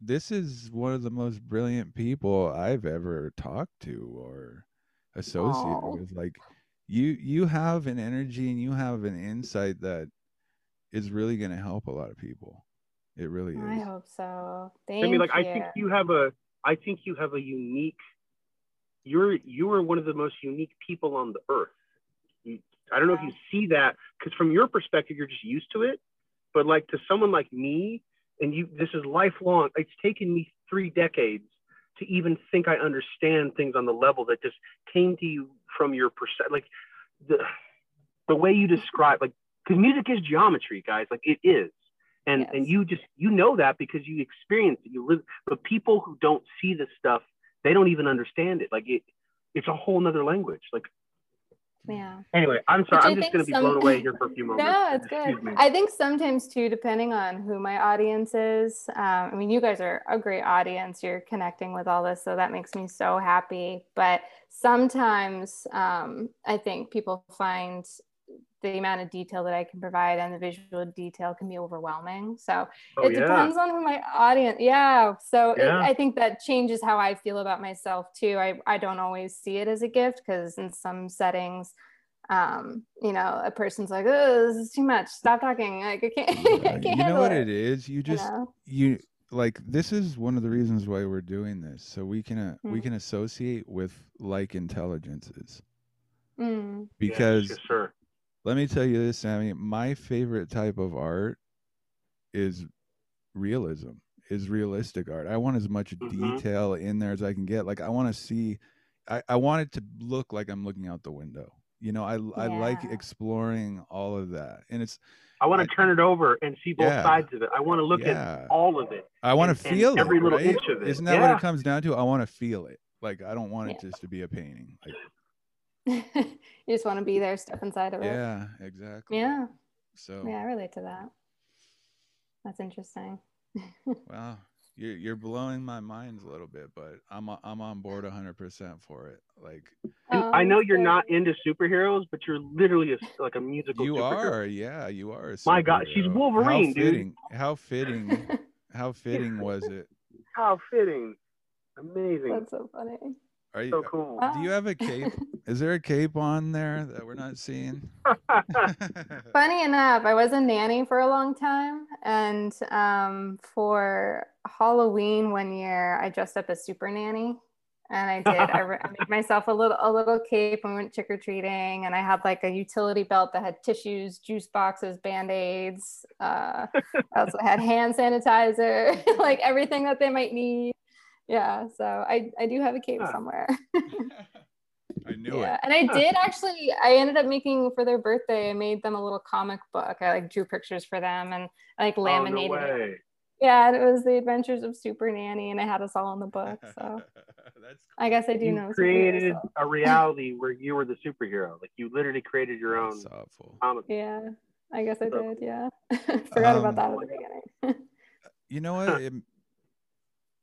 this is one of the most brilliant people I've ever talked to or associated Aw. with. Like you you have an energy and you have an insight that is really going to help a lot of people. It really is. I hope so. Thank I mean, like you. I think you have a, I think you have a unique. You're you are one of the most unique people on the earth. I don't know if you see that because from your perspective, you're just used to it. But like to someone like me, and you, this is lifelong. It's taken me three decades to even think I understand things on the level that just came to you from your perspective. Like the the way you describe, like because music is geometry, guys. Like it is and Yes. and you just you know that because you experience it you live but people who don't see this stuff they don't even understand it like it it's a whole nother language like yeah. anyway i'm sorry i'm just going to be some- blown away here for a few moments No, it's good. I think sometimes too, depending on who my audience is. Um, I mean, you guys are a great audience. You're connecting with all this, so that makes me so happy. But sometimes um, I think people find the amount of detail that I can provide and the visual detail can be overwhelming. So oh it yeah depends on who my audience. Yeah. So it- I think that changes how I feel about myself too. I, I don't always see it as a gift because in some settings, um, you know, a person's like, oh, this is too much. Stop talking. Like I can't, I can't you know what it. it is? You you just know? you like this is one of the reasons why we're doing this so we can uh, we Mm. can associate with like intelligences Mm, because yes, sir let me tell you this SAMI my favorite type of art is realism is realistic art i want as much Mhm. detail in there as i can get like i want to see I, I want it to look like i'm looking out the window you know i, I like exploring all of that and it's i want to turn it over and see both Yeah. sides of it i want to look Yeah. at all of it I want and- to and feel every it, little right? inch of it. Isn't that what it comes down to? I want to feel it. Like I don't want it just to be a painting. Like you just want to be there, step inside of it. yeah, exactly. Yeah. So Yeah. I relate to that. That's interesting. wow, you're you're blowing my mind a little bit, but I'm o- I'm on board 100 percent for it. Like And Oh, i know you're not into superheroes but you're literally a, like a musical you superhero. are, yeah, you are. A My God, she's superhero. Wolverine, How dude. fitting? How fitting? How fitting was it? how fitting amazing That's so funny. Are you? so cool Do you have a cape? Is there a cape on there that we're not seeing? Funny enough, I was a nanny for a long time, and um, for Halloween one year, I dressed up as super nanny, and I did. I, re- I made myself a little a little cape and went trick or treating, and I had like a utility belt that had tissues, juice boxes, band aids. Uh, I also had hand sanitizer, like everything that they might need. Yeah, so I I do have a cape Huh. somewhere. I knew yeah it. and i did actually i ended up making for their birthday i made them a little comic book i like drew pictures for them and I, like oh, no laminated it yeah and it was the adventures of super nanny and i had us all in the book so That's i guess i do you know created stuff. a reality where you were the superhero. Like you literally created your own That's awful. comic. yeah i guess i did yeah forgot Um, about that at the beginning You know what? It,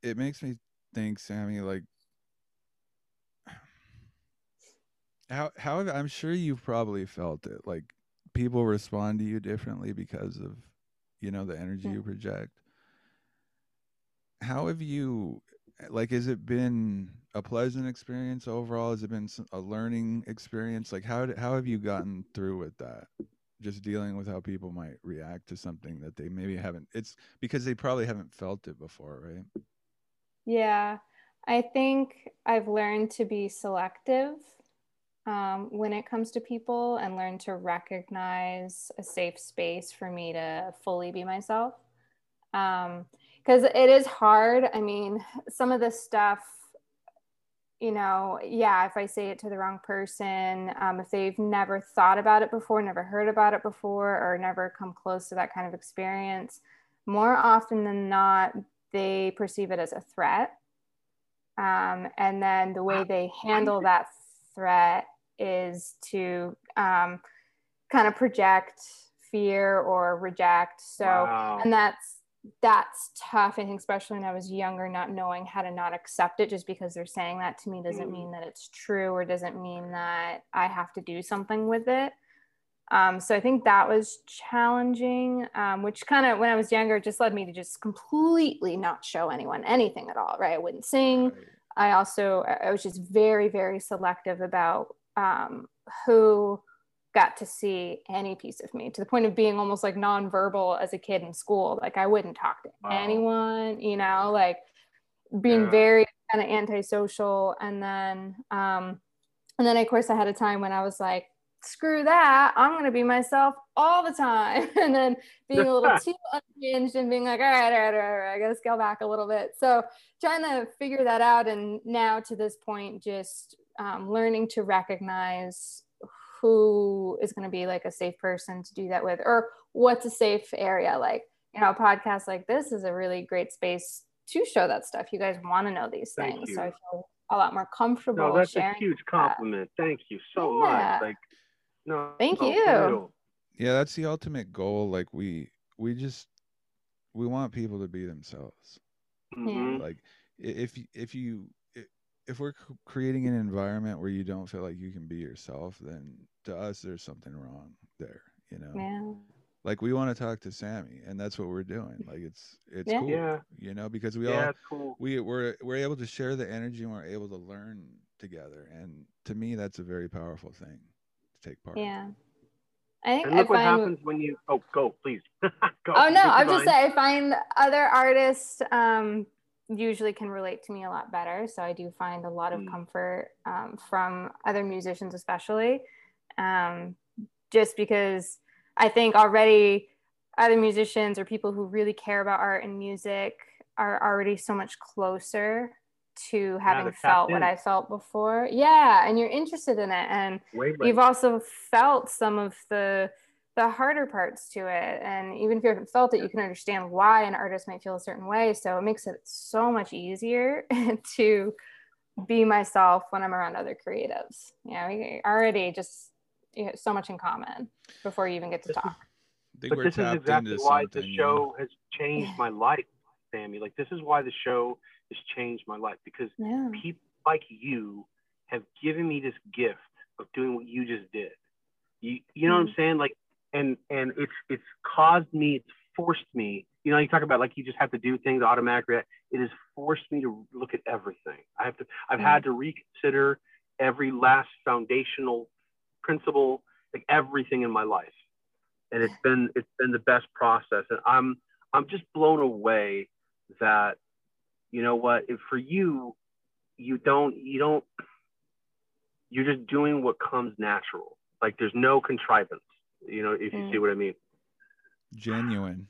it makes me think, SAMI, like how how I'm sure you've probably felt it. Like people respond to you differently because of you know the energy Yeah. you project. How have you like has it been a pleasant experience overall? Has it been a learning experience? Like how how have you gotten through with that? Just dealing with how people might react to something that they maybe haven't. It's because they probably haven't felt it before, right? Yeah, I think I've learned to be selective um, when it comes to people and learn to recognize a safe space for me to fully be myself. Because it is hard. I mean, some of the stuff, you know, yeah, if I say it to the wrong person, um, if they've never thought about it before, never heard about it before, or never come close to that kind of experience, more often than not, they perceive it as a threat. Um, and then the way they handle that threat is to um, kind of project fear or reject. So, Wow. and that's that's tough. I think, especially when I was younger, not knowing how to not accept it just because they're saying that to me doesn't Mm. mean that it's true or doesn't mean that I have to do something with it. Um, so I think that was challenging, um, which kind of when I was younger just led me to just completely not show anyone anything at all. Right? I wouldn't sing. Right. I also I was just very very selective about um, who got to see any piece of me to the point of being almost like nonverbal as a kid in school. Like I wouldn't talk to Wow. anyone, you know, like being Yeah. very kind of antisocial. And then, um, and then of course I had a time when I was like, screw that, I'm gonna be myself all the time. And then being a little too unhinged and being like, all right, all right, all right, all right, I gotta scale back a little bit. So trying to figure that out. And now to this point, just um, learning to recognize who is going to be like a safe person to do that with or what's a safe area like you know a podcast like this is a really great space to show that stuff you guys want to know these Thank things you. so i feel a lot more comfortable No, that's a huge that. compliment. Thank you so Yeah. much. Like, no, Thank no, you. Yeah, that's the ultimate goal. Like we we just we want people to be themselves. Mhm. Like if if you if we're creating an environment where you don't feel like you can be yourself, then to us there's something wrong there. You know, yeah like we want to talk to SAMI, and that's what we're doing. Like it's it's Yeah. cool. Yeah, You know, because we yeah, all it's cool. we we're we're able to share the energy and we're able to learn together, and to me that's a very powerful thing to take part. yeah i think And i look what happens when you. Oh, go, please. go. oh no i'm just going. saying i find other artists um usually can relate to me a lot better so i do find a lot of Mm. comfort um, from other musicians especially um, just because i think already other musicians or people who really care about art and music are already so much closer to having they're felt what in. i felt before yeah and you're interested in it and Wavelength. you've also felt some of the the harder parts to it and even if you haven't felt it you can understand why an artist might feel a certain way so it makes it so much easier to be myself when i'm around other creatives you know we already just you have so much in common before you even get to This talk I but this is exactly why the show has changed my life, SAMI. Like this is why the show has changed my life because yeah people like you have given me this gift of doing what you just did. You you know what I'm saying? Like and and it's it's caused me, it's forced me. You know, you talk about like you just have to do things automatically. It has forced me to look at everything. I have to I've Mm. had to reconsider every last foundational principle, like everything in my life. And it's been it's been the best process. And I'm I'm just blown away that you know what if for you you don't you don't you're just doing what comes natural like there's no contrivance you know if you Mm. see what i mean genuine.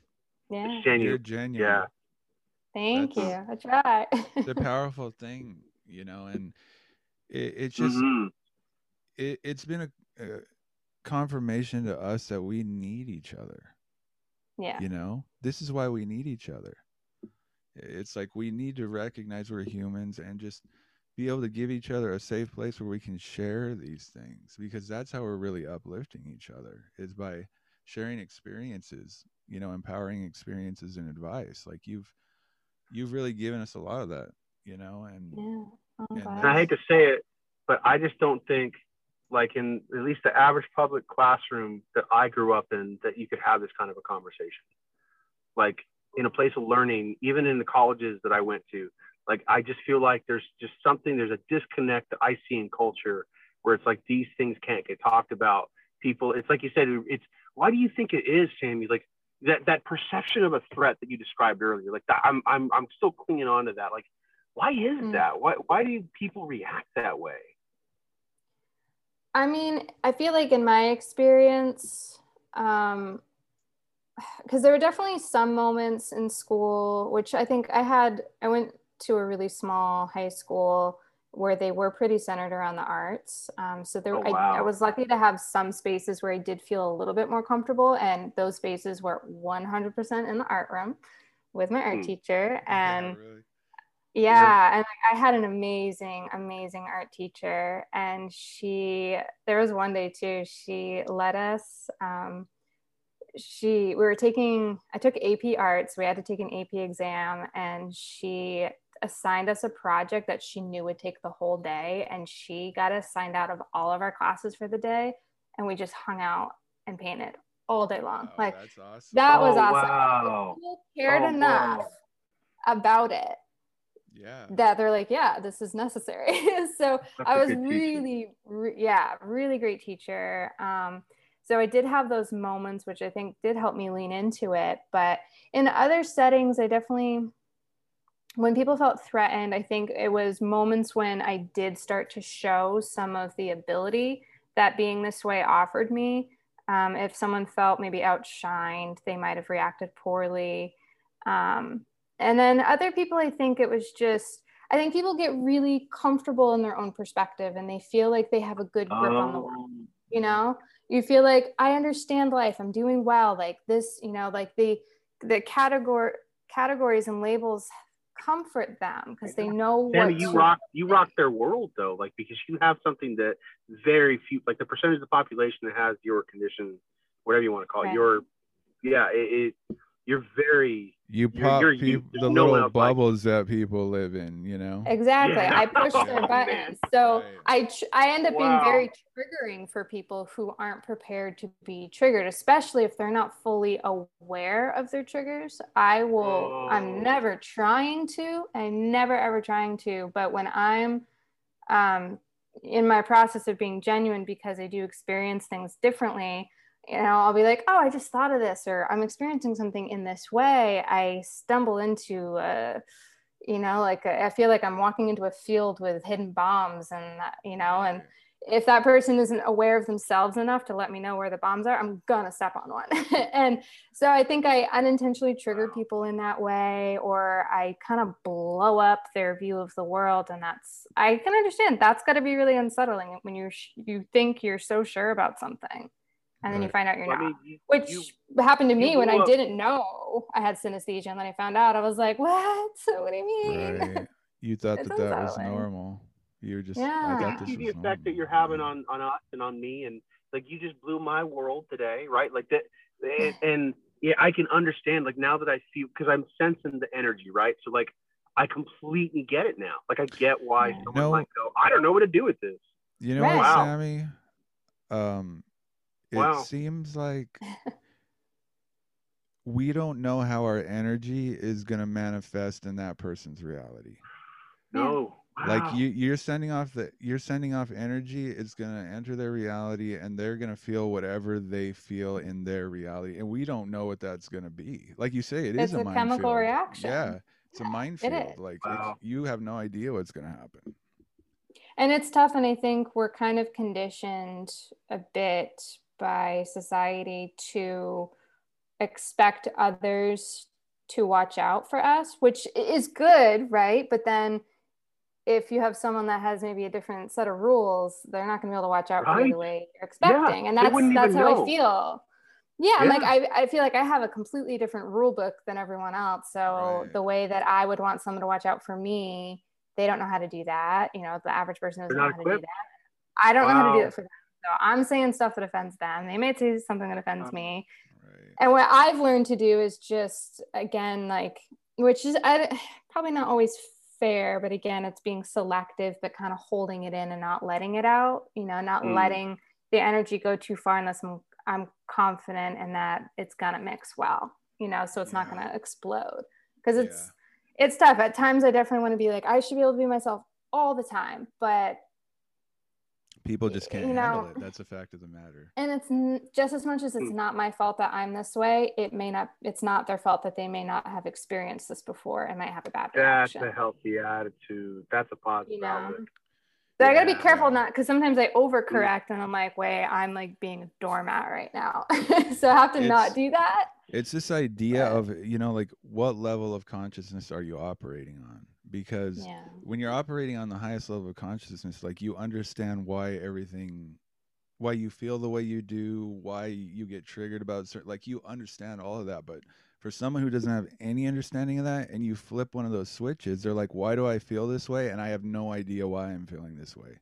yeah it's genuine You're genuine. yeah thank you That's- i try It's a powerful thing, you know, and it, it's just Mhm. it, it's been a, a confirmation to us that we need each other. yeah You know, this is why we need each other. It's like we need to recognize we're humans and just be able to give each other a safe place where we can share these things because that's how we're really uplifting each other is by sharing experiences, you know, empowering experiences and advice. Like you've you've really given us a lot of that, you know, and yeah Oh, And glad. and i hate to say it but i just don't think like in at least the average public classroom that i grew up in that you could have this kind of a conversation like in a place of learning even in the colleges that i went to like i just feel like there's just something there's a disconnect that i see in culture where it's like these things can't get talked about. People it's like you said it's why do you think it is SAMI like that that perception of a threat that you described earlier like that i'm i'm, I'm still clinging on to that. Like why is Mm. that? Why why do people react that way? I mean, I feel like in my experience, um, because there were definitely some moments in school, which I think I had, I went to a really small high school where they were pretty centered around the arts. Um, so there, Oh, I, wow. I was lucky to have some spaces where I did feel a little bit more comfortable. And those spaces were 100% in the art room with my art Hmm. teacher. And yeah, really. yeah and like, i had an amazing amazing art teacher and she there was one day too she let us um she we were taking i took ap arts we had to take an ap exam and she assigned us a project that she knew would take the whole day and she got us signed out of all of our classes for the day and we just hung out and painted all day long Wow, like that's awesome. that was Oh, awesome wow. People cared Oh, enough wow. about it Yeah. that they're like, yeah, this is necessary. so That's I a was really, re- yeah, really great teacher. Um, so I did have those moments, which I think did help me lean into it. But in other settings, I definitely, when people felt threatened, I think it was moments when I did start to show some of the ability that being this way offered me. Um, if someone felt maybe outshined, they might have reacted poorly. Um, and then other people, I think it was just, I think people get really comfortable in their own perspective and they feel like they have a good grip on the world. Um, You know, you feel like I understand life, I'm doing well. Like this, you know, like the the category categories and labels comfort them because they know SAMI, what you rock you rock their world though, like because you have something that very few like the percentage of the population that has your condition, whatever you want to call it, your yeah, it, it you're very You pop you're- you- peop- there's the no little else like bubbles that people live in, you know? Exactly. Yeah. I push Oh, their man. buttons. So Right. I tr- I end up Wow. being very triggering for people who aren't prepared to be triggered, especially if they're not fully aware of their triggers. I will Oh. I'm never trying to, I'm never ever trying to, but when I'm um in my process of being genuine because I do experience things differently, you know, I'll be like, oh, I just thought of this, or I'm experiencing something in this way. I stumble into a, you know, like a, I feel like I'm walking into a field with hidden bombs, and that, you know, and if that person isn't aware of themselves enough to let me know where the bombs are, I'm gonna step on one. and so I think I unintentionally trigger people in that way, or I kind of blow up their view of the world, and that's I can understand that's got to be really unsettling when you sh- you think you're so sure about something, and then you find out you're I not mean, you- which you- happened to me when blew I up- didn't know I had synesthesia, and then I found out. I was like, "What? What do you mean?" Right. You thought It's that that was unsettling. normal. You were just, Yeah. I you thought this see the was effect that you're having on on us and on me and like you just blew my world today right like that and, and yeah i can understand like now that i see because i'm sensing the energy right so like i completely get it now like i get why someone No. might go i don't know what to do with this You know Right. what, Wow. SAMI? Um, it Wow. seems like we don't know how our energy is going to manifest in that person's reality. no Like you, you're sending off the, you're sending off energy. It's going to enter their reality, and they're going to feel whatever they feel in their reality, and we don't know what that's going to be. Like you say, it is It's a minefield. chemical reaction. Yeah, it's a Yeah, it Like Wow. it's, you have no idea what's going to happen. and it's tough and i think we're kind of conditioned a bit by society to expect others to watch out for us which is good right but then if you have someone that has maybe a different set of rules they're not going to be able to watch out for you the way you're expecting and that's that's how know. i feel yeah, I'm like I, I feel like I have a completely different rule book than everyone else. So Right. the way that I would want someone to watch out for me, they don't know how to do that. You know, the average person doesn't know not how to do equipped. that. I don't know how to do Wow. it for them. So I'm saying stuff that offends them. They may say something that offends Um, me. Right. And what I've learned to do is just again, like, which is I, probably not always fair, but again, it's being selective, but kind of holding it in and not letting it out. You know, not Mm. letting the energy go too far unless I'm I'm confident in that it's gonna mix well. You know, so it's not gonna explode because it's it's tough. At times, I definitely want to be like I should be able to be myself all the time, but People just can't you handle it. That's a fact of the matter. and it's n- just as much as it's Hmm. not my fault that i'm this way it may not it's not their fault that they may not have experienced this before and might have a bad that's reaction a healthy attitude that's a positive you know outlook. So i gotta be careful not because sometimes i mm. overcorrect and i'm like wait i'm like being a doormat right now so i have to It's- not do that It's this idea But- of, you know, like what level of consciousness are you operating on? Because yeah when you're operating on the highest level of consciousness, like you understand why everything, why you feel the way you do, why you get triggered about certain, like you understand all of that. But for someone who doesn't have any understanding of that and you flip one of those switches, they're like, why do I feel this way? And I have no idea why I'm feeling this way.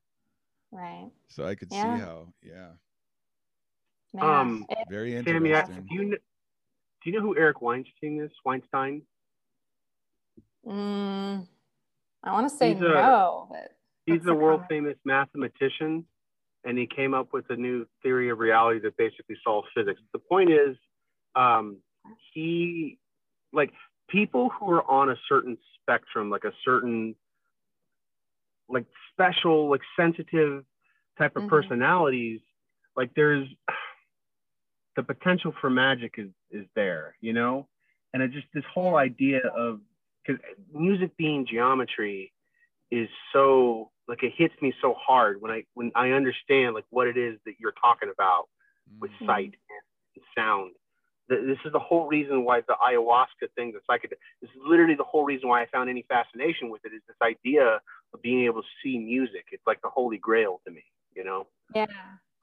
right So I could Yeah. see how, yeah, Um, it- very SAMI, do you kn- do you know who Eric Weinstein is? Weinstein. mm, i want to say He's a- no but He's a world comment? famous mathematician, and he came up with a new theory of reality that basically solves physics. The point is, um, he like people who are on a certain spectrum, like a certain like special, like sensitive type of Mhm. personalities, like there's the potential for magic is is there, you know? And it just this whole idea of because music being geometry is so like it hits me so hard when I when I understand like what it is that you're talking about with Mm. sight and sound. Th- This is the whole reason why the ayahuasca thing, the psychedelic, this is literally the whole reason why I found any fascination with it is this idea of being able to see music. It's like the holy grail to me, you know? Yeah.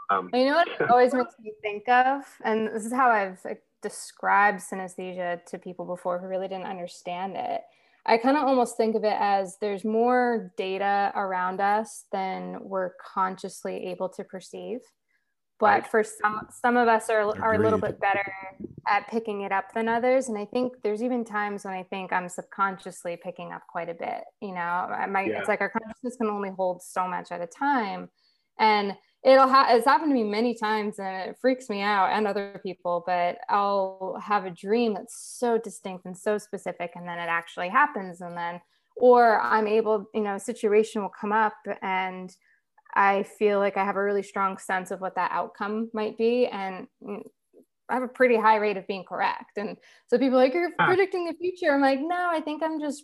Um, You know what it always makes me think of, and this is how I've like, described synesthesia to people before who really didn't understand it. I kind of almost think of it as there's more data around us than we're consciously able to perceive. But for some, some of us are, are a little bit better at picking it up than others. And I think there's even times when I think I'm subconsciously picking up quite a bit. You know, might, Yeah. it's like our consciousness can only hold so much at a time. And it'll ha- it's happened to me many times and it freaks me out and other people but i'll have a dream that's so distinct and so specific and then it actually happens and then or i'm able you know a situation will come up and i feel like i have a really strong sense of what that outcome might be and mm, I have a pretty high rate of being correct. And so people are like, you're Ah. predicting the future. I'm like, no, I think I'm just,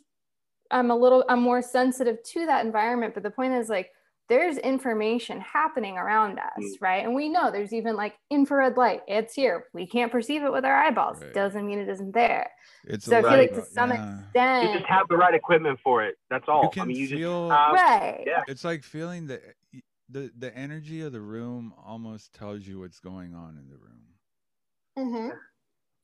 I'm a little, I'm more sensitive to that environment. But the point is like, there's information happening around us, Mm. right? And we know there's even like infrared light. It's here. We can't perceive it with our eyeballs. Right. Doesn't mean it isn't there. It's So I a feel lot like to some yeah. extent, you just have the right equipment for it. That's all. You I can mean, you feel just have, right. yeah. it's like feeling the the the energy of the room almost tells you what's going on in the room. hmm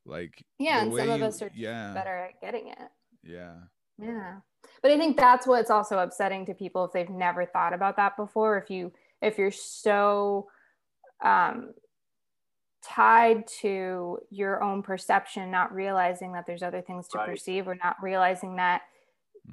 Like Yeah. And some way of you- us are yeah better at getting it. yeah Yeah. But I think that's what's also upsetting to people if they've never thought about that before. If you if you're so um, tied to your own perception, not realizing that there's other things to Right. perceive, or not realizing that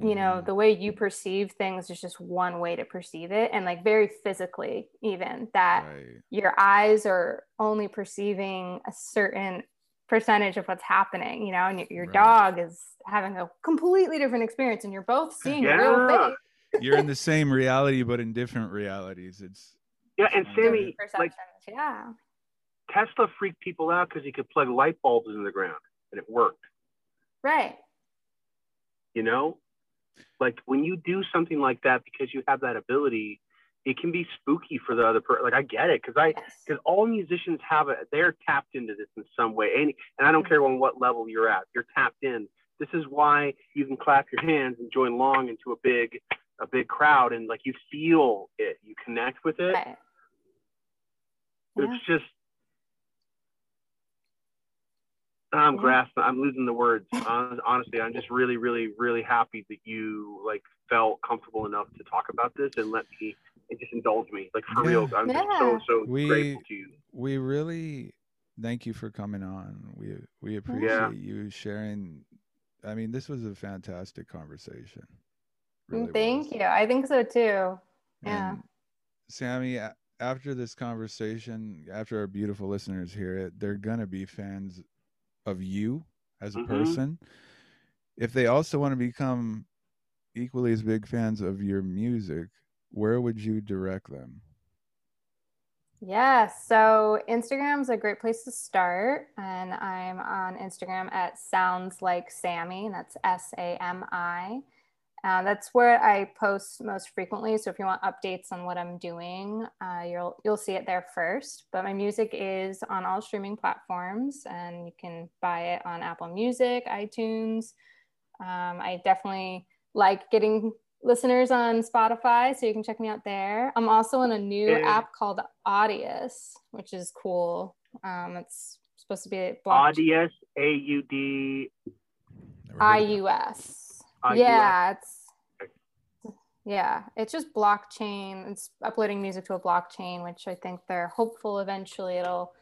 you know Mhm. the way you perceive things is just one way to perceive it, and like very physically, even that right your eyes are only perceiving a certain percentage of what's happening, you know, and your, your Right. dog is having a completely different experience and you're both seeing a real Yeah. thing. you're in the same reality but in different realities it's yeah. And SAMI, like yeah. Tesla freaked people out because he could plug light bulbs in the ground and it worked. Right. You know, like when you do something like that because you have that ability, it can be spooky for the other person. Like I get it because I because all musicians have it. They're tapped into this in some way, and and I don't care on what level you're at. You're tapped in. This is why you can clap your hands and join long into a big a big crowd and like you feel it. You connect with it. Right. Yeah. It's just I'm Yeah. grasping. I'm losing the words. Honestly, I'm just really, really, really happy that you like felt comfortable enough to talk about this and let me and just indulge me. Like for Yeah. real, I'm just so so We- grateful to you. we really thank you for coming on we we appreciate you sharing i mean this was a fantastic conversation Really Thank was. you. I think so too. Yeah. And SAMI after this conversation after our beautiful listeners hear it they're gonna be fans of you as a Mhm. person if they also want to become equally as big fans of your music where would you direct them Yeah, so Instagram's a great place to start. And I'm on Instagram at Sounds Like SAMI, and that's S A M I. Uh, that's where I post most frequently. So if you want updates on what I'm doing, uh, you'll you'll see it there first. But my music is on all streaming platforms, and you can buy it on Apple Music, iTunes. Um, I definitely like getting listeners on Spotify, so you can check me out there. I'm also in a new And- app called Audius, which is cool. Um, it's supposed to be a block- Audius, A U D Never heard of it. IUS. IUS. Yeah, it's yeah, it's just blockchain. It's uploading music to a blockchain, which I think they're hopeful eventually it'll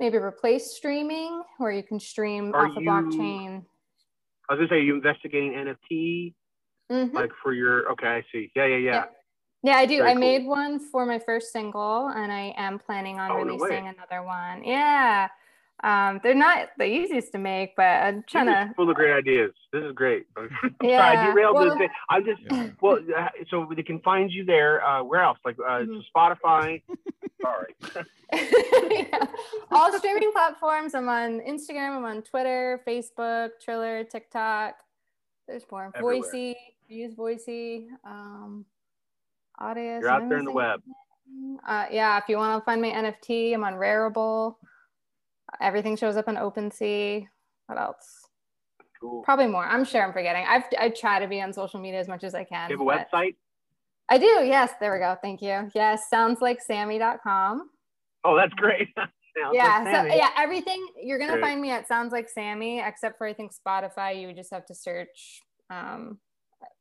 maybe replace streaming, where you can stream Are off a you- blockchain. I was gonna say, are you investigating NFT Mhm. like for your? Okay, I see. Yeah, yeah, yeah. Yeah. Yeah, I do. Very I cool. made one for my first single, and I am planning on Oh, no releasing another one. Yeah. Um, they're not the easiest to make, but I'm trying This to. full of great ideas. This is great. I'm sorry, I Yeah, derailed well- this thing. I'm just Yeah. well, uh, so they can find you there. Uh, where else? Like uh, Mhm. Spotify. Sorry. Yeah. All streaming platforms. I'm on Instagram. I'm on Twitter, Facebook, Triller, TikTok. There's more. Everywhere. Voisey. Use Voisey. Um, Audius. You're out there in the web. Uh, yeah. If you want to find my NFT, I'm on Rarible. Everything shows up on OpenSea. What else? Cool. Probably more. I'm sure I'm forgetting. I've I try to be on social media as much as I can. You have a website? I do. Yes. There we go. Thank you. Yes. Sounds like SAMI.com. Oh, that's great. Yeah. like so yeah, everything you're gonna Great. find me at Sounds Like SAMI, except for I think Spotify. You would just have to search um,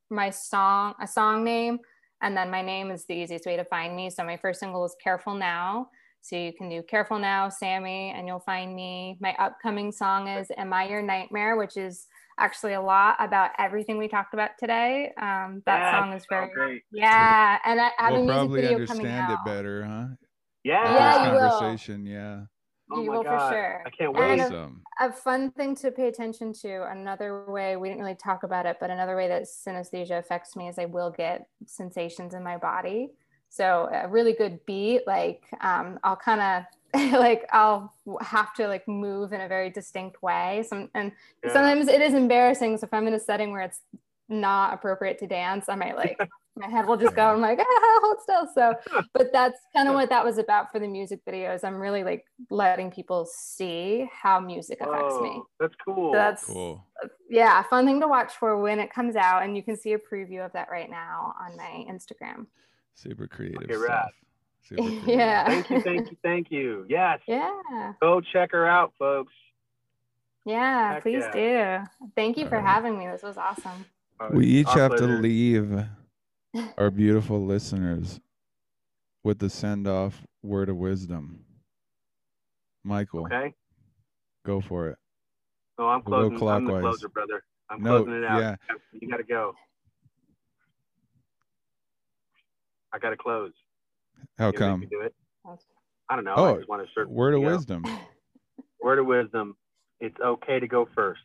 my song, a song name, and then my name is the easiest way to find me. So my first single is Careful Now. So you can do Careful Now, SAMI, and you'll find me. My upcoming song is Am I Your Nightmare, which is actually a lot about everything we talked about today. Um, that Yes. song is very great. yeah, and I have we'll a music probably video coming understand out. it better, huh? Yeah. Yeah, this you will. conversation, yeah. Oh You my will for sure. I can't And wait. a- a fun thing to pay attention to another way we didn't really talk about it but another way that synesthesia affects me is i will get sensations in my body so a really good beat like um, i'll kind of like i'll have to like move in a very distinct way Some, and Yeah. sometimes it is embarrassing so if i'm in a setting where it's not appropriate to dance i might like my head will just go i'm like ah, hold still so but that's kind of what that was about for the music videos i'm really like letting people see how music affects me Oh, That's cool. so that's Cool. yeah, fun thing to watch for when it comes out, and you can see a preview of that right now on my Instagram. Super creative Okay, rad. stuff. Super creative. Yeah. Thank you, thank you, thank you. Yes. Yeah, Go check her out, folks. yeah, Heck please do. Thank you for Alright. having me. This was awesome. Uh, We each our have to leave our beautiful listeners with the send off word of wisdom. Michael, Okay. go for it. No, I'm We'll go closing. I'm the clockwise. closer, brother. I'm No, closing it out. yeah. You gotta go. I gotta close. How You come? do it? I don't know. Oh, I just want to search. Word of you know. wisdom. Word of wisdom. It's okay to go first.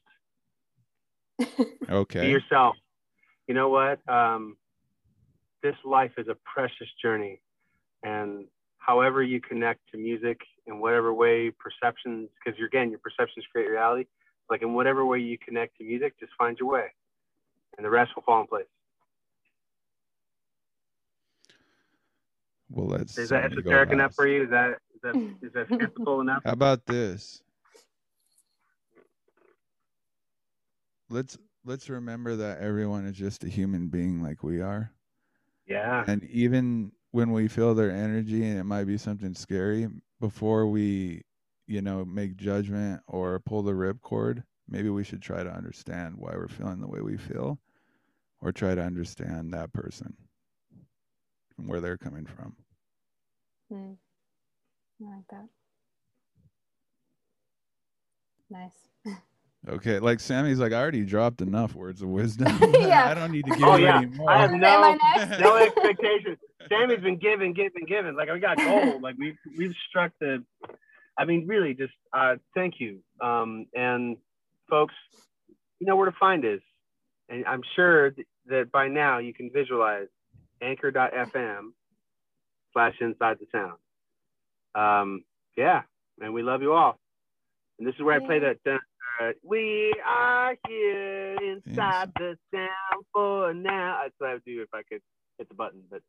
okay. Be Okay. yourself. You know what? Um, this life is a precious journey, and however you connect to music in whatever way perceptions, because you're again your perceptions create reality. Like in whatever way you connect to music, just find your way, and the rest will fall in place. Well, let's. Is that SAMI esoteric enough for you? Is that is that is that skeptical enough? How about this? Let's let's remember that everyone is just a human being like we are. Yeah. And even when we feel their energy and it might be something scary, before we, you know, make judgment or pull the ripcord, maybe we should try to understand why we're feeling the way we feel or try to understand that person and where they're coming from. Hmm. I like that. Nice. Okay, like SAMI's like, I already dropped enough words of wisdom. Yeah. I don't need to give Oh you yeah. any more. I have no no expectations. SAMI's been giving, giving, giving. Like we got gold. Like we've we've struck the. I mean, really, just uh, thank you. Um, and folks, you know where to find us, and I'm sure th- that by now you can visualize Anchor.fm slash Inside the Sound. Um, yeah, and we love you all. And this is where I play that. Uh, uh, we are here inside the sound for now. That's what I would do if I could hit the button, but